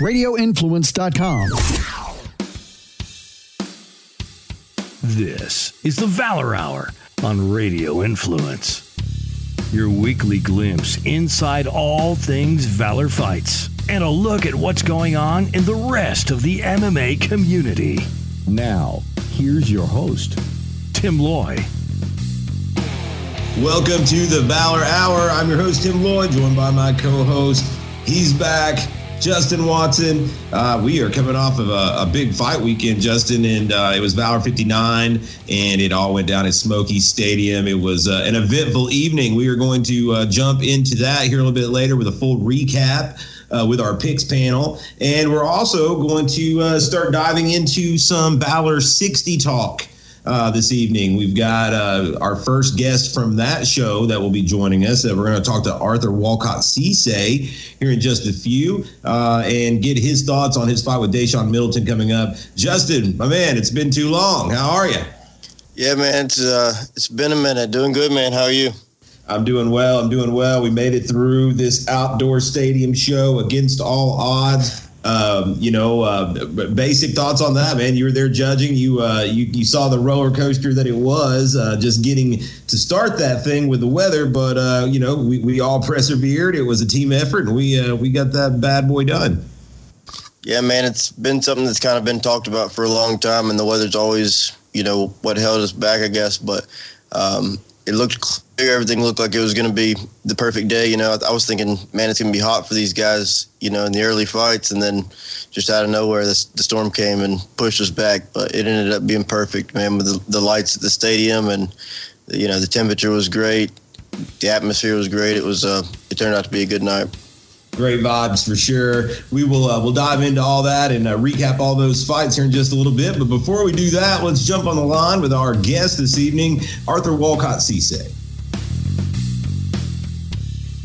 RadioInfluence.com. This is the Valor Hour on Radio Influence. Your weekly glimpse inside all things Valor fights and a look at what's going on in the rest of the MMA community. Now, here's your host, Tim Loy. Welcome to the Valor Hour. I'm your host, Tim Loy, joined by my co host. He's back, Justin Watson. Uh, we are coming off of a, a big fight weekend, Justin, and uh, it was Valor 59, and it all went down at Smokies Stadium. It was uh, an eventful evening. We are going to uh, jump into that here a little bit later with a full recap. Uh, with our picks panel. And we're also going to uh, start diving into some Valor 60 talk uh, this evening. We've got uh, our first guest from that show that will be joining us. Uh, we're going to talk to Arthur Walcott Ceesay here in just a few uh, and get his thoughts on his fight with Daishawn Middleton coming up. Justin, my man, it's been too long. How are you? Yeah, man, it's uh, it's been a minute. Doing good, man. How are you? I'm doing well. I'm doing well. We made it through this outdoor stadium show against all odds. Um, you know, uh, basic thoughts on that, man. You were there judging. You uh, you you saw the roller coaster that it was. Uh, just getting to start that thing with the weather, but uh, you know, we, we all persevered. It was a team effort, and we uh, we got that bad boy done. Yeah, man, it's been something that's kind of been talked about for a long time, and the weather's always, you know, what held us back, I guess. But um, it looked. Everything looked like it was going to be the perfect day. You know, I, I was thinking, man, it's going to be hot for these guys. You know, in the early fights, and then just out of nowhere, the storm came and pushed us back. But it ended up being perfect, man. With the, the lights at the stadium, and you know, the temperature was great. The atmosphere was great. It was. Uh, it turned out to be a good night great vibes for sure. We will uh, we'll dive into all that and uh, recap all those fights here in just a little bit. But before we do that, let's jump on the line with our guest this evening, Arthur Walcott Ceesay.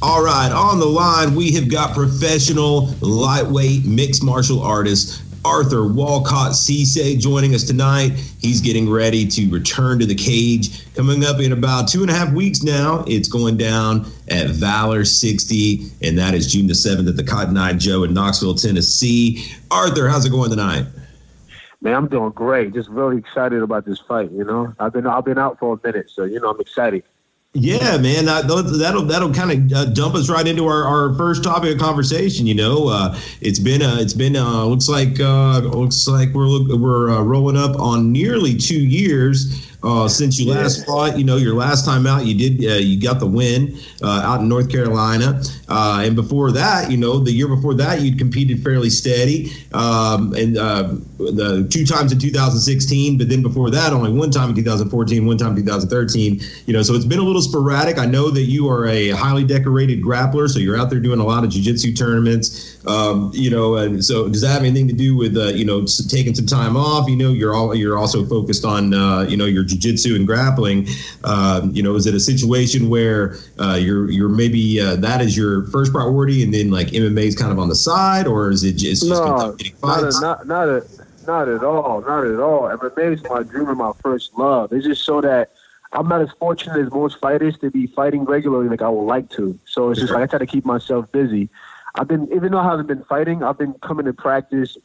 All right, on the line we have got professional lightweight mixed martial artist Arthur Walcott Ceesay joining us tonight. He's getting ready to return to the cage. Coming up in about two and a half weeks now, it's going down at Valor 60, and that is June the 7th at the Cotton Eyed Joe in Knoxville, Tennessee. Arthur, how's it going tonight? Man, I'm doing great. Just really excited about this fight. You know, I've been I've been out for a minute, so you know I'm excited. Yeah, man, that'll that'll, that'll kind of uh, dump us right into our, our first topic of conversation. You know, uh, it's been a, it's been uh, looks like uh, looks like we're look, we're uh, rolling up on nearly two years uh, since you last fought. You know, your last time out, you did uh, you got the win uh, out in North Carolina, uh, and before that, you know, the year before that, you'd competed fairly steady, um, and uh, the two times in 2016, but then before that, only one time in 2014, one time in 2013. You know, so it's been a little sporadic. I know that you are a highly decorated grappler, so you're out there doing a lot of jiu-jitsu tournaments. Um, you know, and so does that have anything to do with uh, you know taking some time off? You know, you're all you're also focused on you know your jujitsu and grappling, uh, you know, is it a situation where uh, you're you're maybe uh, that is your first priority, and then like MMA is kind of on the side, or is it just, no, getting fights? Not, not, not, a, not at all, not at all. MMA is my dream and my first love. It's just so that. I'm not as fortunate as most fighters to be fighting regularly like I would like to. So it's just like I try to keep myself busy. I've been, even though I haven't been fighting, I've been coming to practice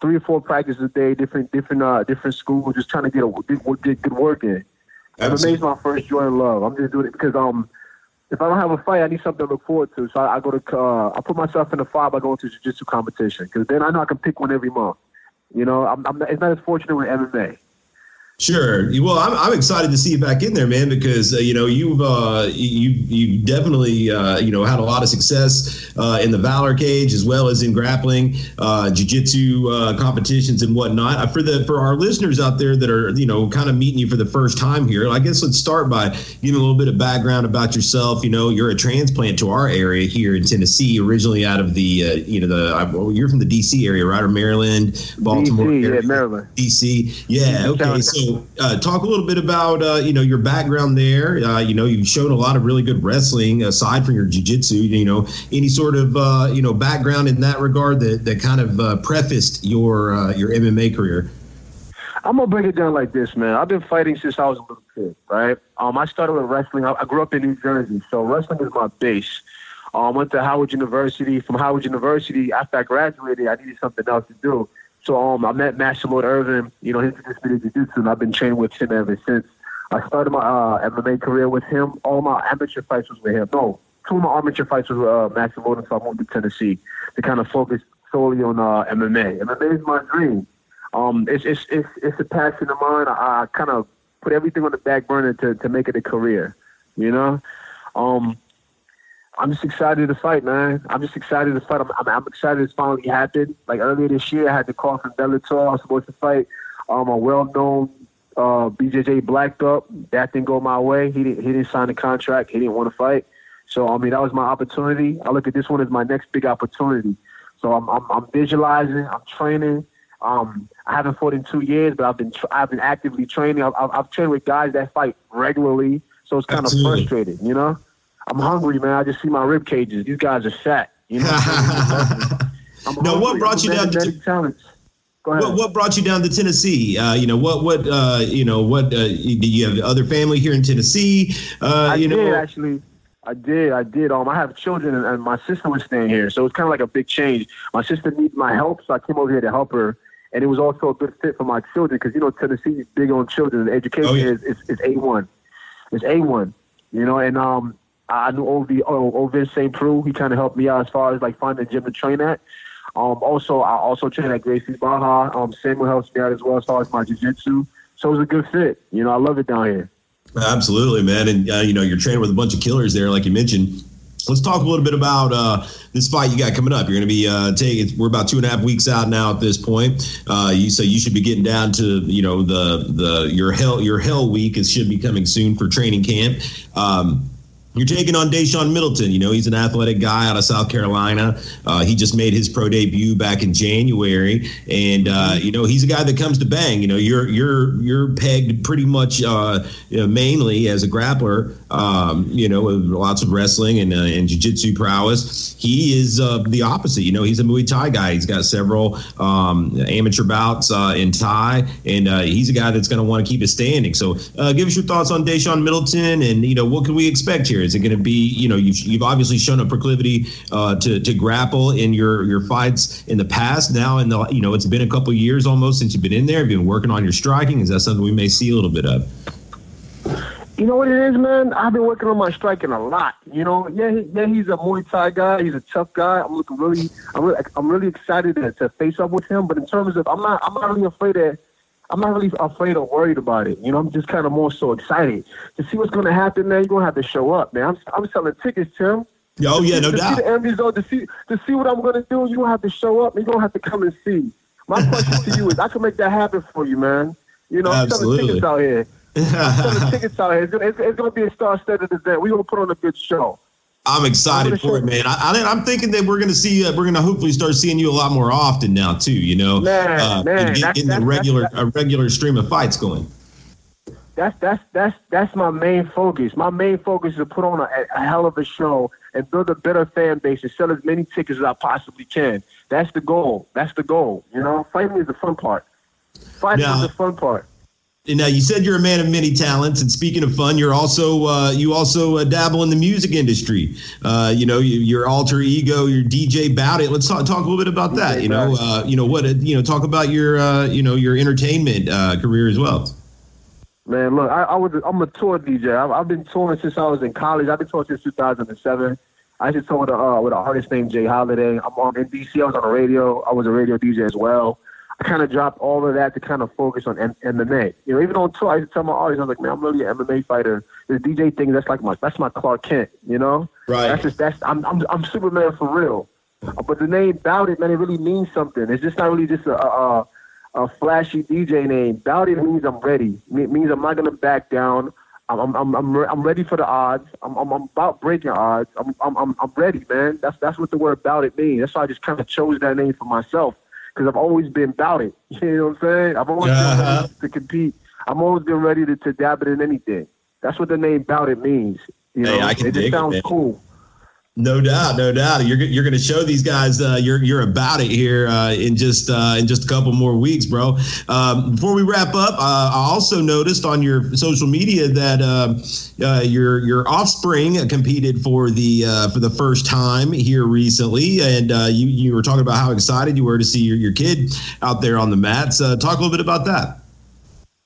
three or four practices a day, different different uh different schools, just trying to get a get, get good work in. MMA's my first joy and love. I'm just doing it because um if I don't have a fight, I need something to look forward to. So I, I go to uh, I put myself in the fire by going to jiu-jitsu competition because then I know I can pick one every month. You know, I'm, I'm not, it's not as fortunate with MMA. Sure. Well, I'm, I'm excited to see you back in there, man, because uh, you know you've uh, you you definitely uh, you know had a lot of success uh, in the Valor cage as well as in grappling, uh, jiu-jitsu uh, competitions and whatnot. For the for our listeners out there that are you know kind of meeting you for the first time here, I guess let's start by giving a little bit of background about yourself. You know, you're a transplant to our area here in Tennessee, originally out of the uh, you know the well, you're from the D.C. area, right, or Maryland, Baltimore, DC, area. yeah, Maryland, D.C. Yeah, okay, so uh, talk a little bit about uh, you know your background there. Uh, you know, you've shown a lot of really good wrestling aside from your jiu-jitsu. You know, any sort of uh, you know background in that regard that, that kind of uh, prefaced your uh, your MMA career. I'm gonna break it down like this, man. I've been fighting since I was a little kid, right? Um, I started with wrestling. I, I grew up in New Jersey, so wrestling is my base. Um, went to Howard University. From Howard University, after I graduated, I needed something else to do. So um, I met Lloyd Irvin. You know, he introduced me to jiu-jitsu, and I've been training with him ever since. I started my uh, MMA career with him. All my amateur fights was with him. No, two of my amateur fights was with uh, Master Lloyd, so I moved to Tennessee to kind of focus solely on uh, MMA. MMA is my dream. Um, it's, it's, it's, it's a passion of mine. I, I kind of put everything on the back burner to, to make it a career, you know? Um, I'm just excited to fight, man. I'm just excited to fight. I'm, I'm, I'm excited it's finally happened. Like earlier this year, I had the call from Bellator. I was supposed to fight um, a well-known uh, BJJ black belt. That didn't go my way. He didn't. He didn't sign the contract. He didn't want to fight. So I mean, that was my opportunity. I look at this one as my next big opportunity. So I'm, I'm, I'm visualizing. I'm training. Um, I haven't fought in two years, but I've been tra- I've been actively training. I've, I've, I've trained with guys that fight regularly, so it's kind Absolutely. of frustrating, you know. I'm hungry, man. I just see my rib cages. These guys are fat. You know. Now, what brought you down to- talents. What, what brought you down to Tennessee? Uh, you know what? What uh, you know? What uh, do you have other family here in Tennessee? Uh, I did know, actually. I did. I did. Um, I have children, and, and my sister was staying here, so it's kind of like a big change. My sister needs my help, so I came over here to help her, and it was also a good fit for my children because you know Tennessee is big on children. And education Oh, yeah. is is is a one. It's a one. You know, and um, I knew Ov oh, St. Preux. He kind of helped me out as far as like finding a gym to train at. Um, also, I also trained at Gracie Barra. Um, Samuel helps me out as well as far as my jiu-jitsu. So it was a good fit. You know, I love it down here. Absolutely, man. And uh, you know, you're training with a bunch of killers there, like you mentioned. Let's talk a little bit about uh, this fight you got coming up. You're going to be uh, taking. We're about two and a half weeks out now at this point. Uh, you so you should be getting down to you know the the your hell your hell week is should be coming soon for training camp. Um, you're taking on Daishawn Middleton. You know, he's an athletic guy out of South Carolina. Uh, he just made his pro debut back in January, and uh, you know he's a guy that comes to bang. You know, you're you're you're pegged pretty much uh, you know, mainly as a grappler. Um, you know, with lots of wrestling and uh, and jiu-jitsu prowess. He is uh, the opposite. You know, he's a Muay Thai guy. He's got several um, amateur bouts uh, in Thai, and he's a guy that's going to want to keep it standing. So, give us your thoughts on Daishawn Middleton, and you know what can we expect here? Is it going to be you know you've, you've obviously shown a proclivity uh, to to grapple in your your fights in the past. Now, in the you know it's been a couple years almost since you've been in there. Have you been working on your striking? Is that something we may see a little bit of? You know what it is, man? I've been working on my striking a lot. You know, yeah, he, yeah, he's a Muay Thai guy. He's a tough guy. I'm looking really, I'm really, I'm really excited to, to face up with him. But in terms of, I'm not, I'm not really afraid of, I'm not really afraid or worried about it. You know, I'm just kind of more so excited to see what's going to happen. Man, you're gonna have to show up, man. I'm, I'm selling tickets, Tim. Oh yeah, no to doubt. see the end result, to see to see what I'm gonna do, you don't have to show up. You're gonna have to come and see. My question to you is, I can make that happen for you, man. You know, I'm selling tickets out here. selling tickets out here. It's it's gonna be a star-studded event. We're gonna put on a good show. I'm excited for it, man. I, I, I'm thinking that we're going to see, uh, we're going to hopefully start seeing you a lot more often now, too. You know, Man, uh, man, get- that's- getting a regular, that's- a regular stream of fights going. That's that's that's that's my main focus. My main focus is to put on a, a hell of a show and build a better fan base and sell as many tickets as I possibly can. That's the goal. That's the goal. You know, fighting is the fun part. Fighting Now- is the fun part. And now you said you're a man of many talents, and speaking of fun, you're also uh, you also uh, dabble in the music industry. Uh, you know, you, your alter ego, your DJ Bout It. Let's talk, talk a little bit about that. You know, uh, you know what you know. Talk about your uh, you know your entertainment uh, career as well. Man, look, I, I was I'm a tour DJ. I've, I've been touring since I was in college. I've been touring since 2007. I just toured with a, uh, with an artist named J. Holiday. I'm on in DC. I was on the radio. I was a radio DJ as well. I kind of dropped all of that to kind of focus on M- MMA. You know, even on tour, I used to tell my audience, I was like, man, I'm really an MMA fighter. This DJ thing, that's like my that's my Clark Kent. You know, Right. That's just that's I'm I'm, I'm Superman for real. But the name Bout It, man, it really means something. It's just not really just a, a, a flashy DJ name. Bout it means I'm ready. It means I'm not gonna back down. I'm I'm I'm I'm, re- I'm ready for the odds. I'm, I'm I'm about breaking odds. I'm I'm I'm I'm ready, man. That's that's what the word bout it means. That's why I just kind of chose that name for myself because I've always been bout it. You know what I'm saying? I've always Uh-huh. been ready to compete. I'm always been ready to, to dab it in anything. That's what the name bout it means. You know, Hey, I can it just it, sounds man. cool. No doubt, no doubt. You're you're going to show these guys uh, you're you're about it here uh, in just uh, in just a couple more weeks, bro. Um, before we wrap up, uh, I also noticed on your social media that uh, uh, your your offspring competed for the for the first time here recently, and you you were talking about how excited you were to see your, your kid out there on the mats. talk a little bit about that.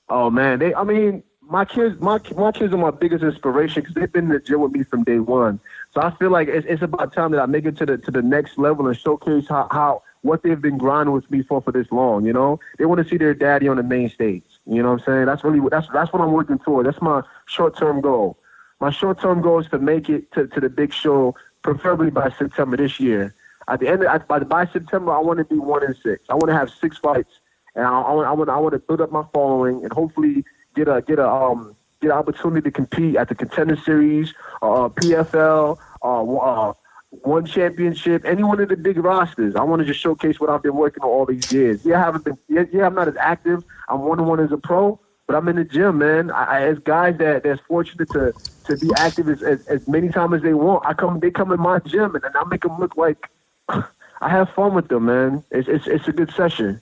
Oh man, they I mean my kids my my kids are my biggest inspiration because they've been in the gym with me from day one. So I feel like it's, it's about time that I make it to the to the next level and showcase how, how what they've been grinding with me for for this long. You know, they want to see their daddy on the main stage. You know what I'm saying? That's really that's that's what I'm working toward. That's my short term goal. My short term goal is to make it to, to the big show, preferably by September this year. At the end, of, by by September, I want to be one in six. I want to have six fights, and I, I want I want I want to build up my following and hopefully get a get a um get an opportunity to compete at the Contender Series, uh, PFL, uh, uh, one championship, any one of the big rosters. I want to just showcase what I've been working on all these years. Yeah, I haven't been. Yeah, yeah I'm not as active. I'm one on one as a pro, but I'm in the gym, man. I, I, as guys that that's fortunate to to be active as, as, as many times as they want, I come they come in my gym and, and I make them look like I have fun with them, man. It's it's it's a good session,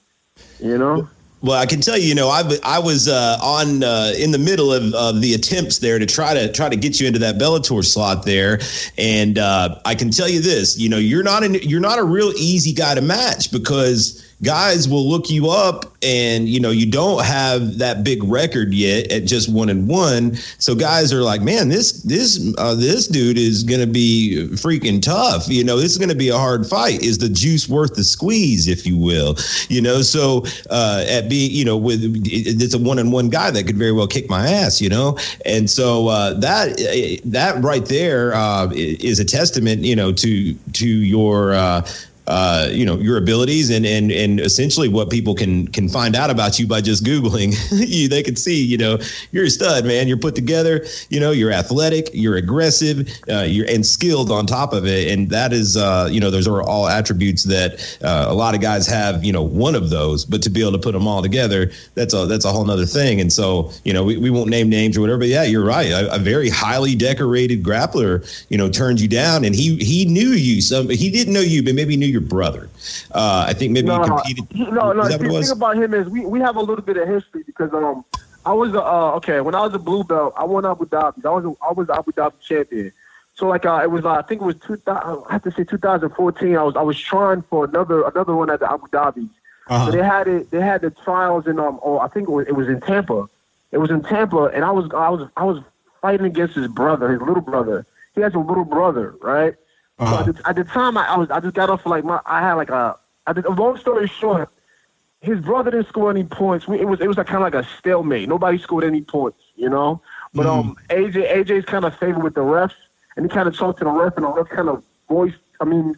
you know. Well, I can tell you, you know, I, I was uh, on uh, in the middle of, of the attempts there to try to try to get you into that Bellator slot there, and uh, I can tell you this, you know, you're not an, you're not a real easy guy to match because guys will look you up and you know you don't have that big record yet at just one and one. So guys are like man this this uh, this dude is gonna be freaking tough. You know this is gonna be a hard fight. Is the juice worth the squeeze if you will? You know so uh, at being you know with it's a one and one guy that could very well kick my ass you know? And so uh, that that right there uh, is a testament you know to to your uh, you know your abilities and and and essentially what people can can find out about you by just googling. You they can see you know you're a stud man. You're put together you know you're athletic you're aggressive uh, you're and skilled on top of it. And that is uh, you know those are all attributes that uh, a lot of guys have you know one of those. But to be able to put them all together that's a that's a whole nother thing. And so you know we, we won't name names or whatever. But yeah you're right. A, a very highly decorated grappler you know turned you down. And he he knew you. Some he didn't know you but maybe knew your your brother. Uh, I think maybe no, he competed. No, no. The thing about him is we, we have a little bit of history because um I was uh, okay when I was a blue belt I won Abu Dhabi. I was a, I was Abu Dhabi champion. So like uh, it was uh, I think it was 2000 I have to say 2014. I was I was trying for another another one at the Abu Dhabi. Uh-huh. So they had it they had the trials in um oh I think it was, it was in Tampa. It was in Tampa and I was I was I was fighting against his brother, his little brother. He has a little brother, right? Uh-huh. So at, the, at, the, time, I, I, was I just got off like my I had like a I did, long story short, his brother didn't score any points. We, it was it was like kind of like a stalemate. Nobody scored any points, you know. But mm-hmm. um, AJ AJ's kind of favored with the refs, and he kind of talked to the ref, and the ref kind of voiced. I mean,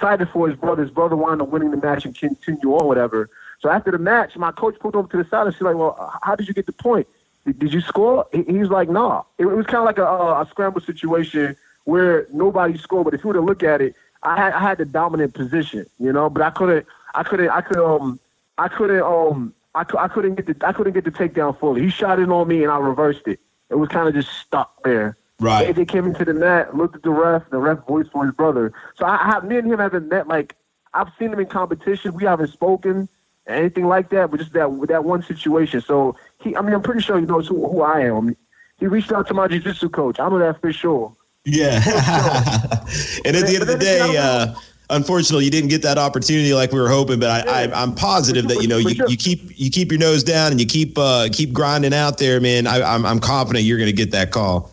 sided for his brother. His brother wound up winning the match and continue on, whatever. So after the match, my coach pulled over to the side and she's like, "Well, how did you get the point? Did, did you score?" He, he's like, "No." Nah. It, it was kind of like a, a scramble situation where nobody scored. But if you were to look at it, I had I had the dominant position, you know. But I couldn't I couldn't I could um I couldn't um I, I couldn't get the I couldn't get the takedown fully. He shot it on me and I reversed it. It was kind of just stuck there. Right. They came into the net, looked at the ref, the ref voiced for his brother. So I, I have me and him haven't met like I've seen him in competition. We haven't spoken anything like that, but just that that one situation. So he, I mean, I'm pretty sure he knows who, who I am. He reached out to my jiu-jitsu coach. I know that for sure. Yeah. and at the end of the day, uh, unfortunately, you didn't get that opportunity like we were hoping. But I, I, am positive that you know you, you keep you keep your nose down and you keep uh, keep grinding out there, man. I, I'm I'm confident you're going to get that call.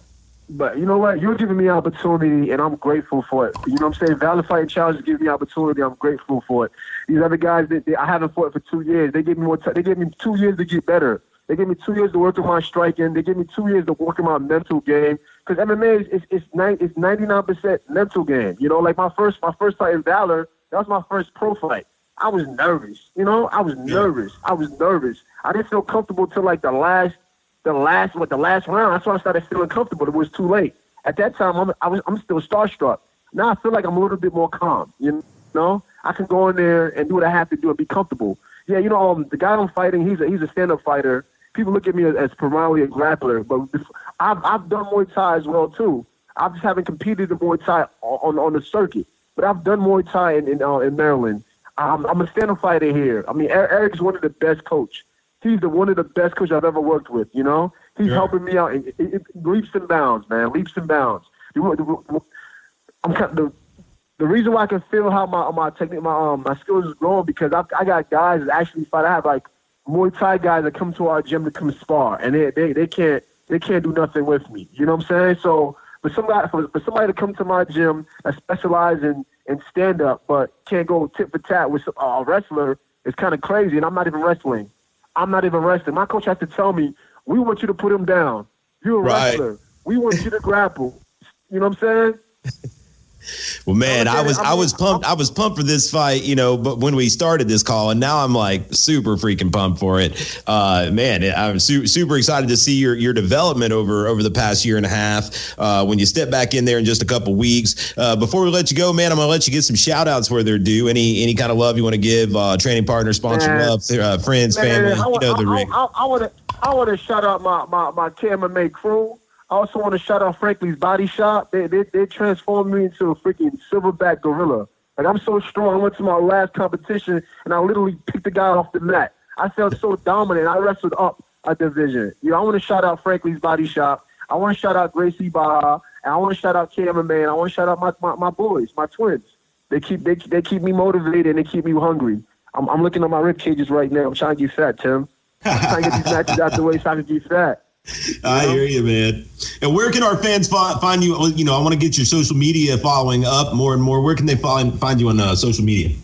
But you know what? You're giving me opportunity, and I'm grateful for it. You know what I'm saying? Valor Fighting Challenge is giving me opportunity. I'm grateful for it. These other guys that I haven't fought for two years, they gave me more. T- they gave me two years to get better. They gave me two years to work on my striking. They gave me two years to work on my mental game. Because MMA is is it's ninety nine percent mental game. You know, like my first my first fight in Valor, that was my first pro fight. I was nervous. You know, I was nervous. I was nervous. I didn't feel comfortable till like the last the last what the last round. That's why I started feeling comfortable. It was too late. At that time, I'm I was I'm still starstruck. Now I feel like I'm a little bit more calm. You know, I can go in there and do what I have to do and be comfortable. Yeah, you know, um, the guy I'm fighting, he's a he's a stand up fighter people look at me as, as primarily a grappler, but I've I've done Muay Thai as well too. I just haven't competed in Muay Thai on on the circuit, but I've done Muay Thai in in, uh, in Maryland. I'm, I'm a stand up fighter here. I mean, Eric is one of the best coach. He's the one of the best coaches I've ever worked with. You know, he's yeah. helping me out in, in, in, leaps and bounds, man, leaps and bounds. I'm kind of, the the reason why I can feel how my my technique, my um my skills is growing because I I got guys that actually fight. I have like Muay Thai guys that come to our gym to come spar, and they they they can't they can't do nothing with me. You know what I'm saying? So for somebody for, for somebody to come to my gym that specialize in in stand up, but can't go tit for tat with a wrestler is kind of crazy. And I'm not even wrestling. I'm not even wrestling. My coach has to tell me, "We want you to put him down. You're a right. wrestler. We want you to grapple." You know what I'm saying? Well, man, I was I was pumped. I was pumped for this fight, you know. But when we started this call, and now I'm like super freaking pumped for it. Uh, man, I'm su- super excited to see your your development over over the past year and a half. Uh, when you step back in there in just a couple weeks. Uh, before we let you go, man, I'm gonna let you get some shout outs where they're due. Any any kind of love you want to give? Uh, training partner, sponsor, man, love, uh, friends, man, family. I, you know the ring. I want to I want to shout out my my my cameraman crew. I also want to shout out Frankly's Body Shop. They they, they transformed me into a freaking silverback gorilla. Like I'm so strong. I went to my last competition and I literally picked the guy off the mat. I felt so dominant. I wrestled up a division. You know, I want to shout out Frankly's Body Shop. I want to shout out Gracie Barra. And I want to shout out Cameraman. I want to shout out my, my, my boys, my twins. They keep they, they keep me motivated and they keep me hungry. I'm, I'm looking at my rib cages right now. I'm trying to get fat, Tim. I'm trying to get these matches out the way so I can get fat. I hear you, man. And where can our fans find you? You know, I want to get your social media following up more and more. Where can they find find you on uh, social media?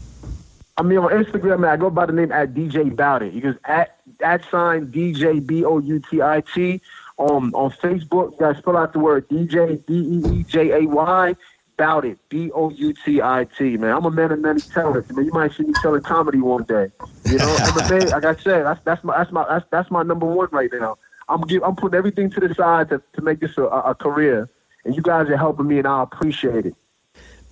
I mean, on Instagram, man, I go by the name at DJ Bout It. You just at at sign DJ B O U T I T. On on Facebook, guys spell out the word DJ D E E J A Y. Bout It B O U T I T. Man, I'm a man of many talents. Man, you might see me telling comedy one day. You know, I'm a man, like I said, that's that's my that's my that's, that's my number one right now. I'm give, I'm putting everything to the side to, to make this a, a career, and you guys are helping me, and I appreciate it.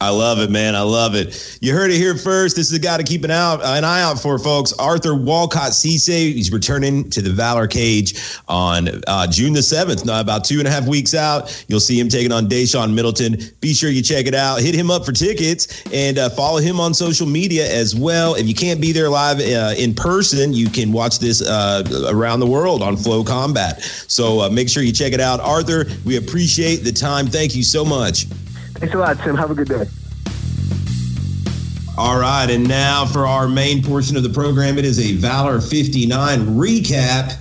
I love it, man. I love it. You heard it here first. This is a guy to keep an out an eye out for, folks. Arthur Walcott Ceesay. He's returning to the Valor Cage on uh, June the seventh. Now, about two and a half weeks out, you'll see him taking on Daishawn Middleton. Be sure you check it out. Hit him up for tickets and uh, follow him on social media as well. If you can't be there live uh, in person, you can watch this uh, around the world on FloCombat. So uh, make sure you check it out, Arthur. We appreciate the time. Thank you so much. Thanks a lot, Tim. Have a good day. All right, and now for our main portion of the program, it is a Valor 59 recap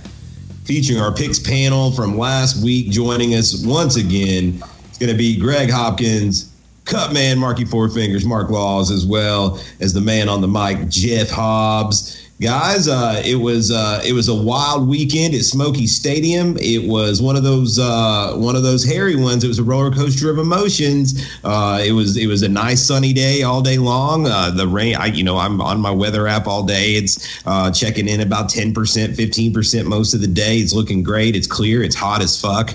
featuring our picks panel from last week. Joining us once again, it's going to be Greg Hopkins, Cut Man Marky Four Fingers, Mark Laws, as well as the man on the mic, Jeff Hobbs guys. Uh, it was uh, it was a wild weekend at Smokies Stadium. It was one of those uh, one of those hairy ones. It was a roller coaster of emotions. Uh, it was it was a nice sunny day all day long. Uh, the rain, I, you know, I'm on my weather app all day. It's uh, checking in about ten percent, fifteen percent most of the day. It's looking great. It's clear. It's hot as fuck.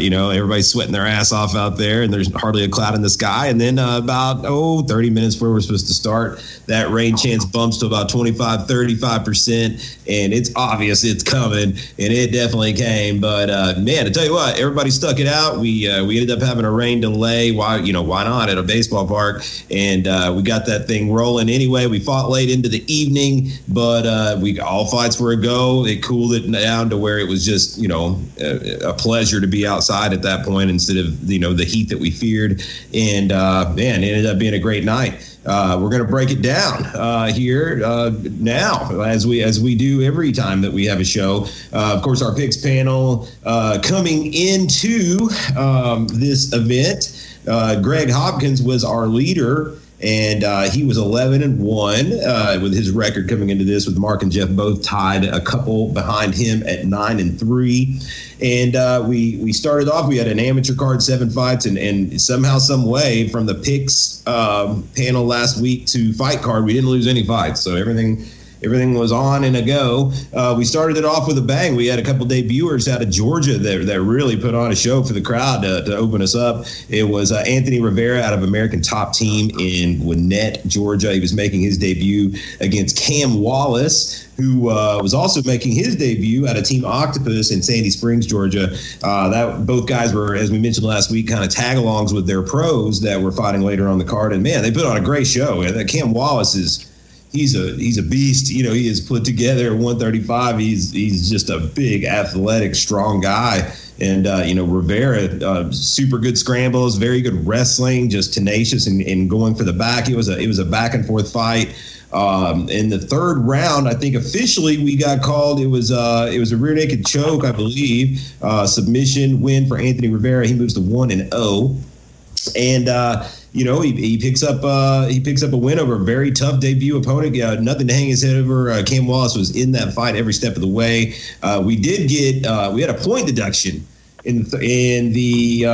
you know, everybody's sweating their ass off out there, and there's hardly a cloud in the sky. And then about oh 30 minutes before we're supposed to start, that rain chance bumps to about 25, 30 35%, and it's obvious it's coming, and it definitely came. But uh, man, to tell you what, everybody stuck it out. We uh, we ended up having a rain delay. Why you know why not at a baseball park? And uh, we got that thing rolling anyway. We fought late into the evening, but uh, we all fights were a go. It cooled it down to where it was just you know a, a pleasure to be outside at that point instead of you know the heat that we feared. And uh, man, it ended up being a great night. Uh, we're going to break it down uh, here uh, now, as we as we do every time that we have a show. Uh, of course, our picks panel uh, coming into um, this event. Uh, Greg Hopkins was our leader and uh, he was 11 and 1 uh, with his record coming into this with mark and jeff both tied a couple behind him at 9 and 3 and uh, we we started off we had an amateur card seven fights and, and somehow some way from the picks um, panel last week to fight card we didn't lose any fights. So everything everything was on and a go. Uh, we started it off with a bang. We had a couple debuters out of Georgia that, that really put on a show for the crowd to, to open us up. It was uh, Anthony Rivera out of American Top Team in Gwinnett, Georgia. He was making his debut against Cam Wallace who uh, was also making his debut at a Team Octopus in Sandy Springs, Georgia. Uh, that both guys were, as we mentioned last week, kind of tag-alongs with their pros that were fighting later on the card. And man, they put on a great show. Cam Wallace is he's a he's a beast. You know, he is put together at 135. He's he's just a big, athletic, strong guy. And uh, you know Rivera, uh, super good scrambles, very good wrestling, just tenacious and, and going for the back. It was a it was a back and forth fight. Um, in the third round, I think officially we got called. It was uh, it was a rear naked choke, I believe. Uh, submission win for Anthony Rivera. He moves to one and zero, oh. and uh, you know he, he picks up uh, he picks up a win over a very tough debut opponent. Uh, nothing to hang his head over. Uh, Cam Wallace was in that fight every step of the way. we did get we had a point deduction in the, in the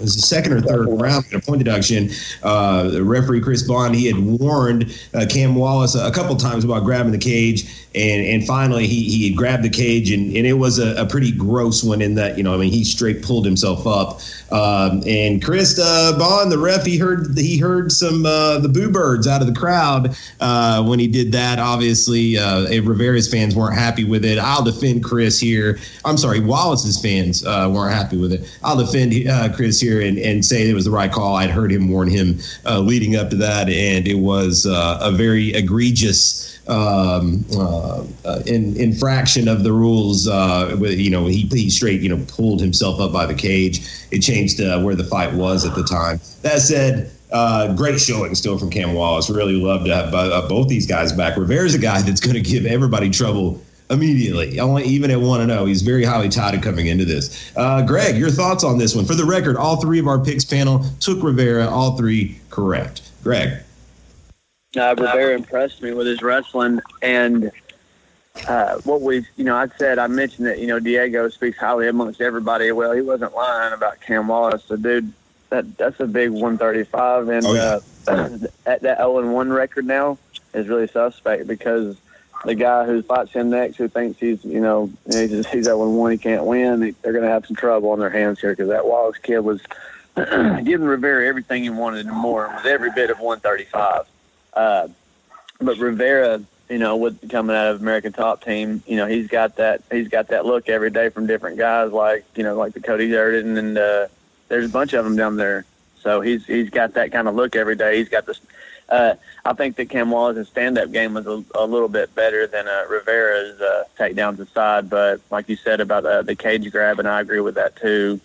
it was the second or third round a point deduction. Uh, referee Chris Bond he had warned uh, Cam Wallace a, a couple times about grabbing the cage, and and finally he he grabbed the cage, and, and it was a, a pretty gross one in that you know I mean he straight pulled himself up, um, and Chris uh, Bond the ref he heard he heard some uh, the boo birds out of the crowd uh, when he did that. Obviously, uh, Rivera's fans weren't happy with it. I'll defend Chris here. I'm sorry, Wallace's fans weren't happy with it. I'll defend Chris here and, and say it was the right call. I'd heard him warn him uh, leading up to that, and it was uh, a very egregious um, uh, in, infraction of the rules. Uh, you know, he, he straight you know pulled himself up by the cage. It changed uh, where the fight was at the time. That said. Uh, great showing still from Cam Wallace. Really love to have uh, both these guys back. Rivera's a guy that's going to give everybody trouble immediately. Only even at one and zero, he's very highly touted coming into this. Uh, Greg, your thoughts on this one? For the record, all three of our picks panel took Rivera, all three correct. Greg. Uh, Rivera impressed me with his wrestling and uh, what we, you know, I said I mentioned that you know Diego speaks highly amongst everybody. Well, he wasn't lying about Cam Wallace. So, dude, that that's a big 135, and oh, yeah. uh, that, that 0 1 record now is really suspect because the guy who fights him next, who thinks he's, you know, he's he's that one one he can't win, they're going to have some trouble on their hands here because that Wallace kid was giving Rivera everything he wanted and more. It was every bit of 135. Uh, but Rivera, you know, with coming out of American Top Team, you know, he's got that he's got that look every day from different guys like you know like the Cody Durden and uh, there's a bunch of them down there. So he's he's got that kind of look every day. He's got this uh, I think that Cam Wallace's stand-up game was a, a little bit better than uh, Rivera's uh, takedowns aside. But like you said about uh, the cage grab, and I agree with that too.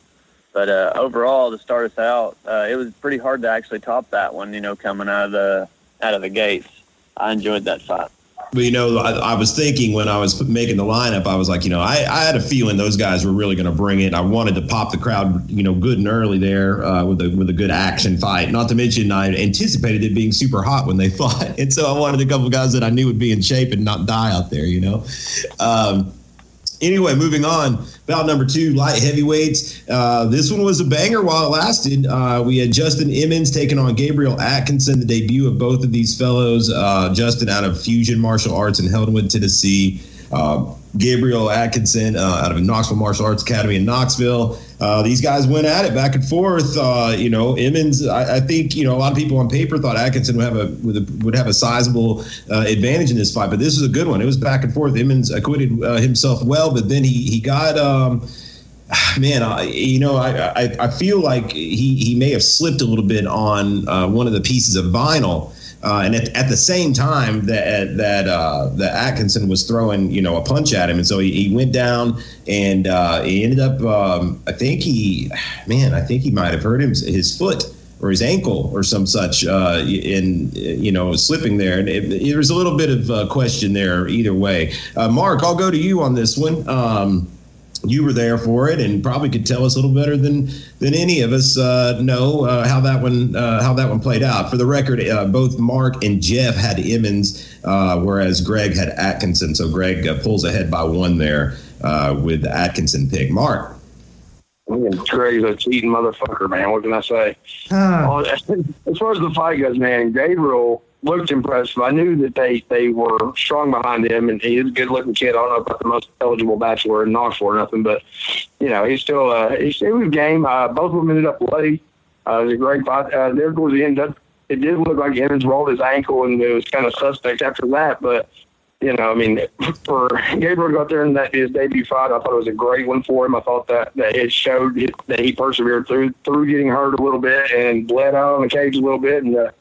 But uh, overall, to start us out, uh, it was pretty hard to actually top that one. You know, coming out of the out of the gates, I enjoyed that fight. But you know, I, I, was thinking when I was making the lineup, I was like, you know, I, I had a feeling those guys were really going to bring it. I wanted to pop the crowd, you know, good and early there uh, with a with a good action fight. Not to mention, I anticipated it being super hot when they fought, and so I wanted a couple guys that I knew would be in shape and not die out there. You know. Um, Anyway, moving on. Bout number two, light heavyweights. Uh, this one was a banger while it lasted. Uh, we had Justin Emmons taking on Gabriel Atkinson, the debut of both of these fellows. Uh, Justin out of Fusion Martial Arts in Heldenwood, Tennessee. Uh, Gabriel Atkinson uh, out of Knoxville Martial Arts Academy in Knoxville. Uh, these guys went at it back and forth. Uh, you know, Emmons. I, I, think you know a lot of people on paper thought Atkinson would have a would, a, would have a sizable uh, advantage in this fight, but this was a good one. It was back and forth. Emmons acquitted uh, himself well, but then he he got. Um, man, I, you know, I, I, I feel like he he may have slipped a little bit on uh, one of the pieces of vinyl. Uh, and at, at, the same time that that uh, that Atkinson was throwing, you know, a punch at him, and so he, he went down and uh, he ended up. Um, I think he, man, I think he might have hurt him his foot or his ankle or some such uh, in you know slipping there, and it, there was a little bit of uh, question there either way. Uh, Mark, I'll go to you on this one. Um, you were there for it and probably could tell us a little better than than any of us uh, know uh, how that one uh, how that one played out. For the record, uh, both Mark and Jeff had Emmons, uh, whereas Greg had Atkinson. So Greg uh, pulls ahead by one there with the Atkinson pick. Mark. Greg's a cheating motherfucker, man. What can I say? as far as the fight goes, man, Gabriel looked impressive. I knew that they they were strong behind him, and he's a good looking kid. I don't know about the most eligible bachelor in Knoxville or nothing, but you know he's still uh, he's still was game. Uh, both of them ended up late. Uh, it was a great fight. Uh, there towards the end, it did look like Emmons rolled his ankle, and it was kind of suspect after that. But you know, I mean, for Gabriel to go out there and that his debut fight, I thought it was a great one for him. I thought that that it showed that he persevered through through getting hurt a little bit and bled out on the cage a little bit. And uh,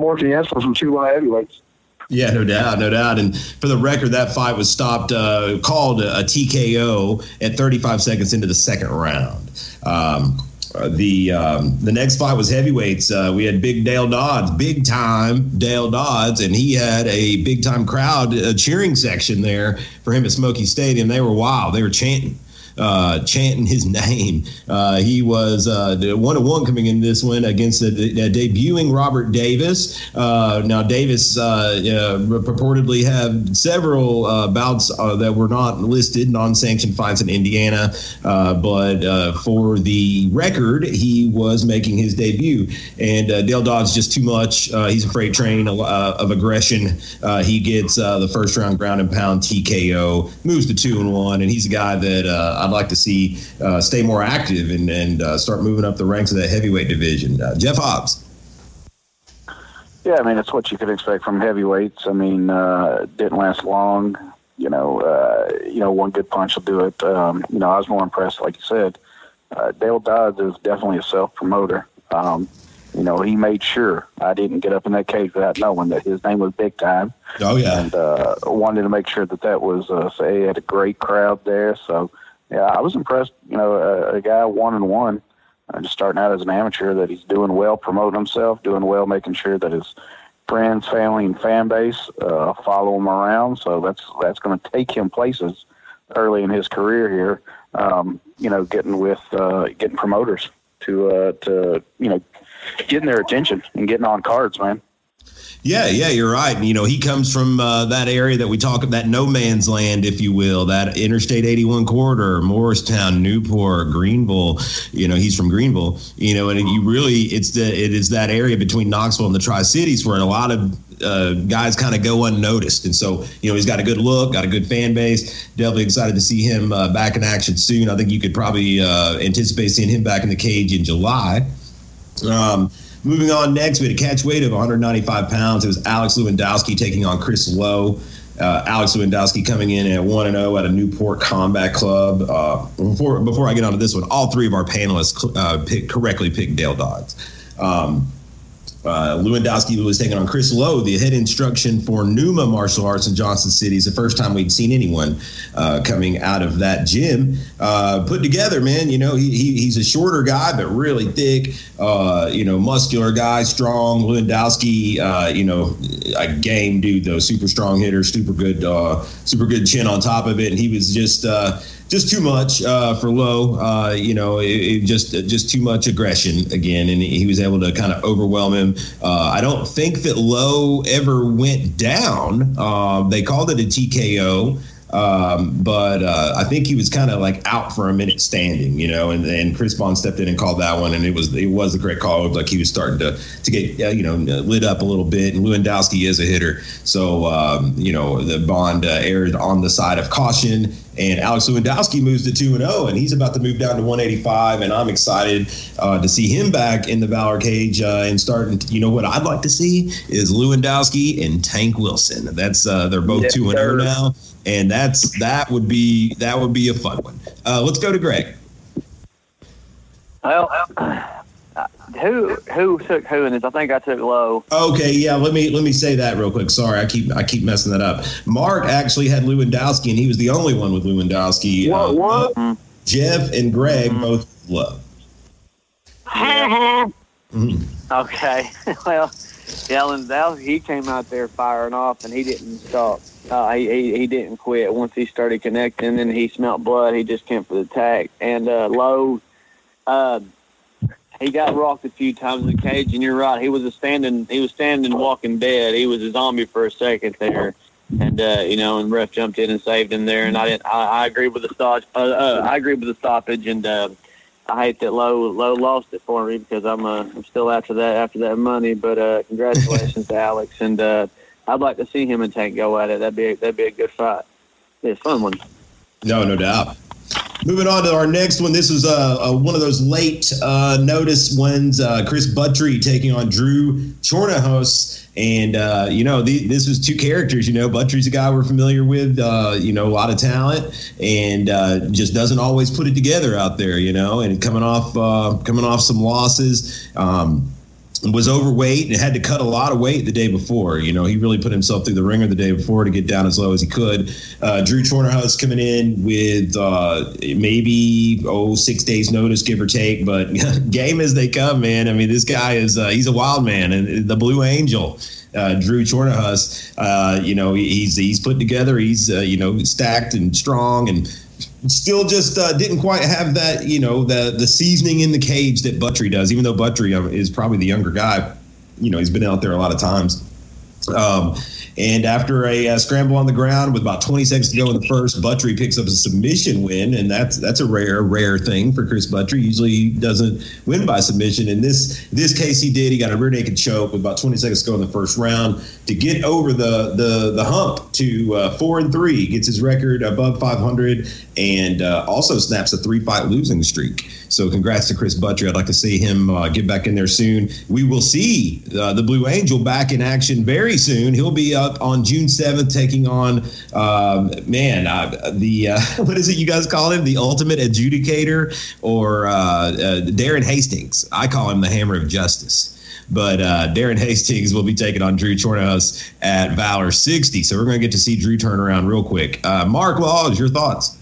more can from two light heavyweights? Yeah, no doubt, no doubt. And for the record, that fight was stopped, uh, called a, a, TKO at 35 seconds into the second round. Um, uh, the um, the next fight was heavyweights. Uh, we had Big Dale Dodds, big time Dale Dodds, and he had a big time crowd, a cheering section there for him at Smokies Stadium. They were wild. They were chanting uh, chanting his name. Uh, he was uh, one of one coming in this one against the, the debuting Robert Davis. Uh, now Davis uh, uh purportedly have several uh, bouts uh, that were not listed, non-sanctioned fights in Indiana, but for the record, he was making his debut. And Dale Dodds just too much. he's a freight train of aggression. he gets the first round ground and pound TKO, moves to two and one, and he's a guy that I'd like to see uh, stay more active and, and uh, start moving up the ranks of that heavyweight division. Uh, Jeff Hobbs. Yeah, I mean, it's what you could expect from heavyweights. I mean, uh, didn't last long. You know, uh, you know, one good punch will do it. Um, you know, I was more impressed, like you said. Uh, Dale Dodds is definitely a self promoter. Um, you know, he made sure I didn't get up in that cage without knowing that his name was Big Time. Oh yeah, and uh, wanted to make sure that that was. Uh, say, he had a great crowd there, so yeah, I was impressed. You know, a, a guy one and one, uh, just starting out as an amateur, that he's doing well, promoting himself, doing well, making sure that his friends, family, and fan base uh, follow him around. So that's that's going to take him places early in his career here. Um, you know, getting with uh, getting promoters to uh, to you know getting their attention and getting on cards, man. Yeah, yeah, you're right. You know, he comes from uh, that area that we talk about, that no man's land, if you will, that Interstate 81 corridor, Morristown, Newport, Greeneville. You know, he's from Greeneville. You know, and you really, it's the it is that area between Knoxville and the Tri Cities where a lot of uh, guys kind of go unnoticed. And so, you know, he's got a good look, got a good fan base. Definitely excited to see him uh, back in action soon. I think you could probably uh, anticipate seeing him back in the cage in July. Um, Moving on next, we had a catch weight of 195 pounds. It was Alex Lewandowski taking on Chris Lowe. Uh, Alex Lewandowski coming in at 1 and 0 at a Newport Combat Club. Uh, before before I get onto this one, all three of our panelists uh, correctly picked Dale Dodds. Um, uh, Lewandowski was taking on Chris Lowe, the head instruction for Numa Martial Arts in Johnson City. It's the first time we'd seen anyone uh, coming out of that gym uh, put together, man. You know, he, he, he's a shorter guy, but really thick, uh, you know, muscular guy, strong. Lewandowski, uh, you know, a game dude, though, super strong hitter, super good, super good chin on top of it. And he was just just too much uh, for Lowe. Uh, you know, it, it just just too much aggression again, and he was able to kind of overwhelm him. Uh, I don't think that Lowe ever went down. Um, they called it a TKO. Um, but uh, I think he was kind of like out for a minute standing, you know, and, and Chris Bond stepped in and called that one, and it was it was the correct call. Like he was starting to to get uh, you know lit up a little bit, and Lewandowski is a hitter, so um, you know the Bond uh, aired on the side of caution. And Alex Lewandowski moves to 2 and 0, and he's about to move down to 185. And I'm excited uh, to see him back in the Valor cage uh, and starting. To, you know what I'd like to see is Lewandowski and Tank Wilson. That's uh, they're both 2 and 0 now and that's that would be that would be a fun one. Uh, let's go to Greg. Well, who who took who in this? I think I took Low. Okay, yeah. Let me let me say that real quick. Sorry, I keep I keep messing that up. Mark actually had Lewandowski, and he was the only one with Lewandowski. What? Uh, what? Uh, Jeff and Greg mm-hmm. both Lowe. mm-hmm. Okay, well, yeah, he came out there firing off, and he didn't stop uh, he, he, he didn't quit once he started connecting and he smelled blood. He just came for the attack. And uh, Lowe, uh, he got rocked a few times in the cage. And you're right, he was a standing, he was standing, walking dead. He was a zombie for a second there. And uh, you know, and ref jumped in and saved him there. And I didn't. I, I agree with the stop. Uh, uh, I agree with the stoppage. And uh, I hate that Low Low lost it for me because I'm uh, I'm still after that after that money. But uh, congratulations to Alex, and uh, I'd like to see him and Tank go at it. That'd be a, that'd be a good fight. Be a fun one. No, no doubt. Moving on to our next one. This was uh, uh, one of those late uh, notice ones. Uh, Chris Buttry taking on Drew Chornahos. And, uh, you know, this was two characters. You know, Buttry's a guy we're familiar with, uh, you know, a lot of talent and just doesn't always put it together out there, you know, and coming off coming off some losses. Um, was overweight and had to cut a lot of weight the day before. You know, he really put himself through the ringer the day before to get down as low as he could. Uh, Drew Chornahos coming in with uh, maybe oh six days notice, give or take, but game as they come, man. I mean, this guy is uh, he's a wild man and the Blue Angel. Uh, Drew Chornahos, uh, you know, he's he's put together. He's uh, you know stacked and strong and still just uh, didn't quite have that, you know, the the seasoning in the cage that Buttrey does. Even though Buttrey um, is probably the younger guy, you know, he's been out there a lot of times. Um, and after a uh, scramble on the ground with about 20 seconds to go in the first, Buttrey picks up a submission win, and that's that's a rare rare thing for Chris Buttrey. Usually he doesn't win by submission. In this this case, he did. He got a rear naked choke with about 20 seconds to go in the first round to get over the the the hump to uh, four and three. Gets his record above 500, and uh, also snaps a three fight losing streak. So congrats to Chris Buttrey. I'd like to see him uh, get back in there soon. We will see uh, the Blue Angel back in action very soon. He'll be up on June 7th taking on, um, man, uh, the, uh, what is it you guys call him? The ultimate adjudicator or uh, uh, Darren Hastings. I call him the hammer of justice. But Darren Hastings will be taking on Drew Chornahos at Valor 60. So we're going to get to see Drew turn around real quick. Mark Laws, your thoughts?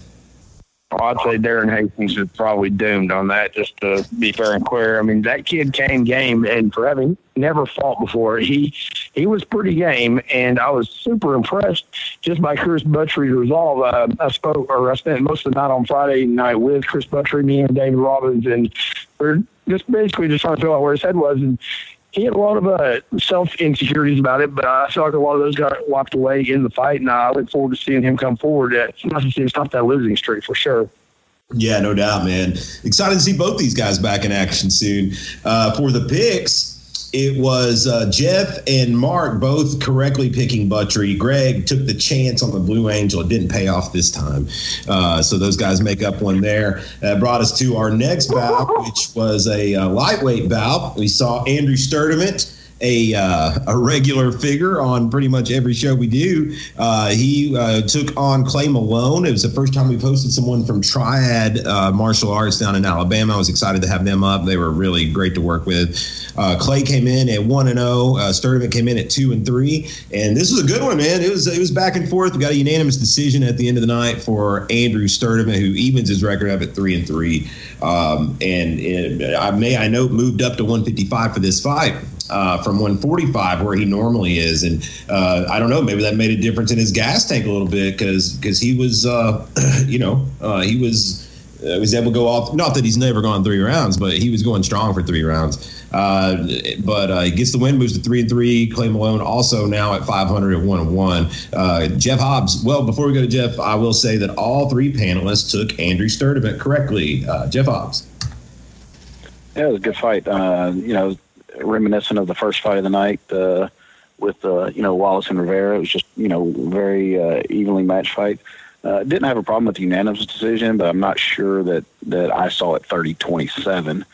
Well, I'd say Darren Hastings is probably doomed on that, just to be fair and clear. I mean, that kid came game, and for having never fought before, he he was pretty game, and I was super impressed just by Chris Buttrey's resolve. Uh, I spoke, or I spent most of the night on Friday night with Chris Buttrey, me and David Robbins, and we're just basically just trying to figure out where his head was. And he had a lot of uh, self insecurities about it, but I feel like a lot of those got wiped away in the fight, and I look forward to seeing him come forward. Uh, nice to see him stop that losing streak for sure. Yeah, no doubt, man. Excited to see both these guys back in action soon. Uh, for the picks, it was uh, Jeff and Mark both correctly picking Buttrey. Greg took the chance on the Blue Angel. It didn't pay off this time. Uh, so those guys make up one there. That brought us to our next bout, which was a uh, lightweight bout. We saw Andrew Sturdivant a uh, a regular figure on pretty much every show we do. Uh, he uh, took on Clay Malone. It was the first time we posted someone from Triad uh, Martial Arts down in Alabama. I was excited to have them up. They were really great to work with. Uh, Clay came in at one and zero. Oh. Uh, Sturdivant came in at two and three. And this was a good one, man. It was it was back and forth. We got a unanimous decision at the end of the night for Andrew Sturdivant, who evens his record up at three and three. Um, and it, I may I note moved up to 155 for this fight uh, from 145 where he normally is, and uh, I don't know, maybe that made a difference in his gas tank a little bit because because he was, uh, you know, uh, he was. Uh, was able to go off. Not that he's never gone three rounds, but he was going strong for three rounds. Uh, but uh, he gets the win, moves to three and three. Clay Malone also now at 500 at one and one. Jeff Hobbs. Well, before we go to Jeff, I will say that all three panelists took Andrew Sturdivant correctly. Uh, Jeff Hobbs. Yeah, it was a good fight. Uh, you know, reminiscent of the first fight of the night uh, with uh, you know Wallace and Rivera. It was just you know very uh, evenly matched fight. Uh, didn't have a problem with the unanimous decision, but I'm not sure that that I saw it 30-27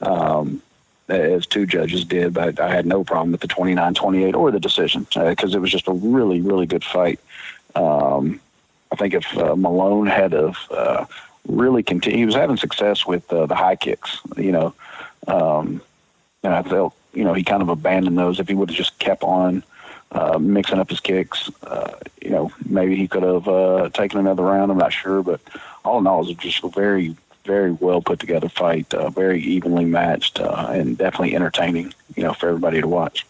um, as two judges did. But I had no problem with the 29-28 or the decision because uh, it was just a really really good fight. Um, I think if uh, Malone had of uh, really continued, he was having success with the high kicks. You know, um, and I felt you know he kind of abandoned those. If he would have just kept on uh, mixing up his kicks, uh, you know maybe he could have uh, taken another round. I'm not sure, but all in all, it was just a very very well put together fight, uh, very evenly matched, uh, and definitely entertaining. You know for everybody to watch.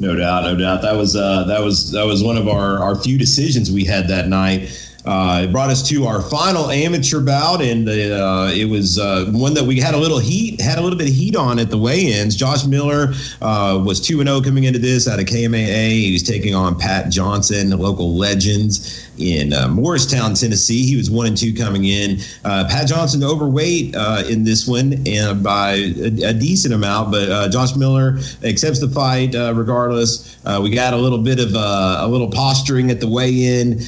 No doubt, no doubt. That was uh, that was that was one of our our few decisions we had that night. Uh, it brought us to our final amateur bout, and uh, it was uh, one that we had a little heat, had a little bit of heat on at the weigh-ins. Josh Miller uh, was two and zero oh coming into this out of KMAA. He was taking on Pat Johnson, the local legends in uh, Morristown, Tennessee. He was one and two coming in. Uh, Pat Johnson overweight uh, in this one and by a, a decent amount, but uh, Josh Miller accepts the fight uh, regardless. Uh, we got a little bit of a little posturing at the weigh-in,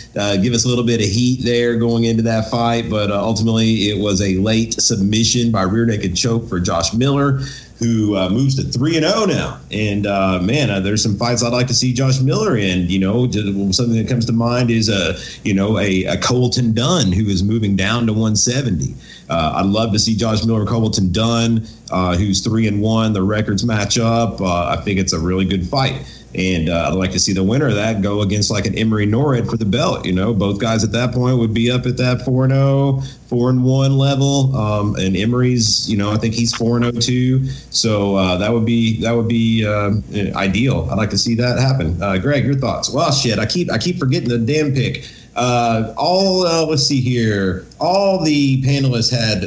give us a little bit of heat there going into that fight, but ultimately it was a late submission by rear naked choke for Josh Miller who uh, moves to three and zero oh now. And uh, man, uh, there's some fights I'd like to see Josh Miller in. You know, something that comes to mind is a you know a, a Colton Dunn who is moving down to 170. Uh, I'd love to see Josh Miller, Colton Dunn, uh, who's three and one. The records match up. Uh, I think it's a really good fight. And uh, I'd like to see the winner of that go against like an Emory Norred for the belt. You know, both guys at that point would be up at that 4 0, 4 and 1 level. Um, and Emory's, you know, I think he's 4 0 too. So uh, that would be that would be uh, ideal. I'd like to see that happen. Uh, Greg, your thoughts? Well, shit, I keep I keep forgetting the damn pick. Uh, all uh, let's see here. All the panelists had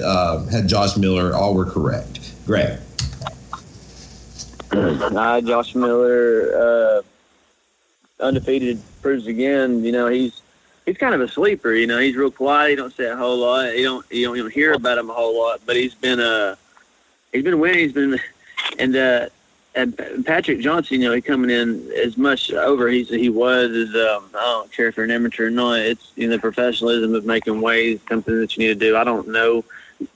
had Josh Miller. All were correct. Greg. uh, Josh Miller, uh, undefeated, proves again. You know, he's he's kind of a sleeper. You know, he's real quiet. He don't say a whole lot. You don't you don't even hear about him a whole lot. But he's been uh he's been winning. He's been and uh and Patrick Johnson, you know, he coming in as much over he's he was as um, I don't care if you're an amateur or not. It's you know the professionalism of making weight something that you need to do. I don't know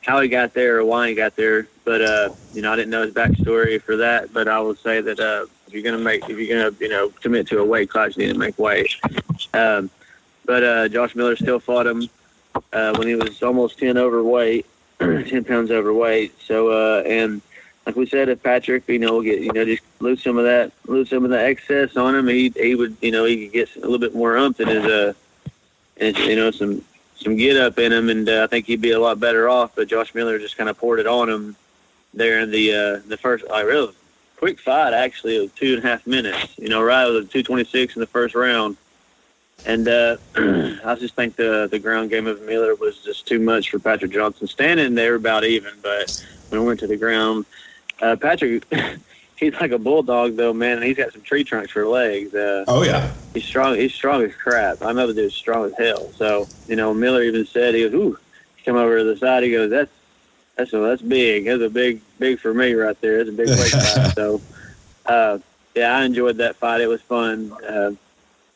how he got there or why he got there. But uh, you know, I didn't know his backstory for that. But I will say that uh, if you're gonna make, if you're gonna, you know, commit to a weight class, you need to make weight. Um, but uh, Josh Miller still fought him uh, when he was almost ten overweight, ten pounds overweight. So uh, and like we said, if Patrick, you know, will get, you know, just lose some of that, lose some of the excess on him, he he would, you know, he could get a little bit more umped in his, uh, and you know, some some get up in him, and uh, I think he'd be a lot better off. But Josh Miller just kind of poured it on him there in the uh, the first, like real quick fight actually, of two and a half minutes. You know, right with two twenty six in the first round, and uh, I just think the the ground game of Miller was just too much for Patrick Johnson. Standing there about even, but when we went to the ground, uh, Patrick. He's like a bulldog though, man. He's got some tree trunks for legs. Uh, oh yeah, he's strong. He's strong as crap. I know the dude's strong as hell. So you know, Miller even said he goes, "Ooh." He come over to the side. He goes, "That's that's a, that's big. That's a big big for me right there. That's a big weight fight." So uh, yeah, I enjoyed that fight. It was fun. Uh,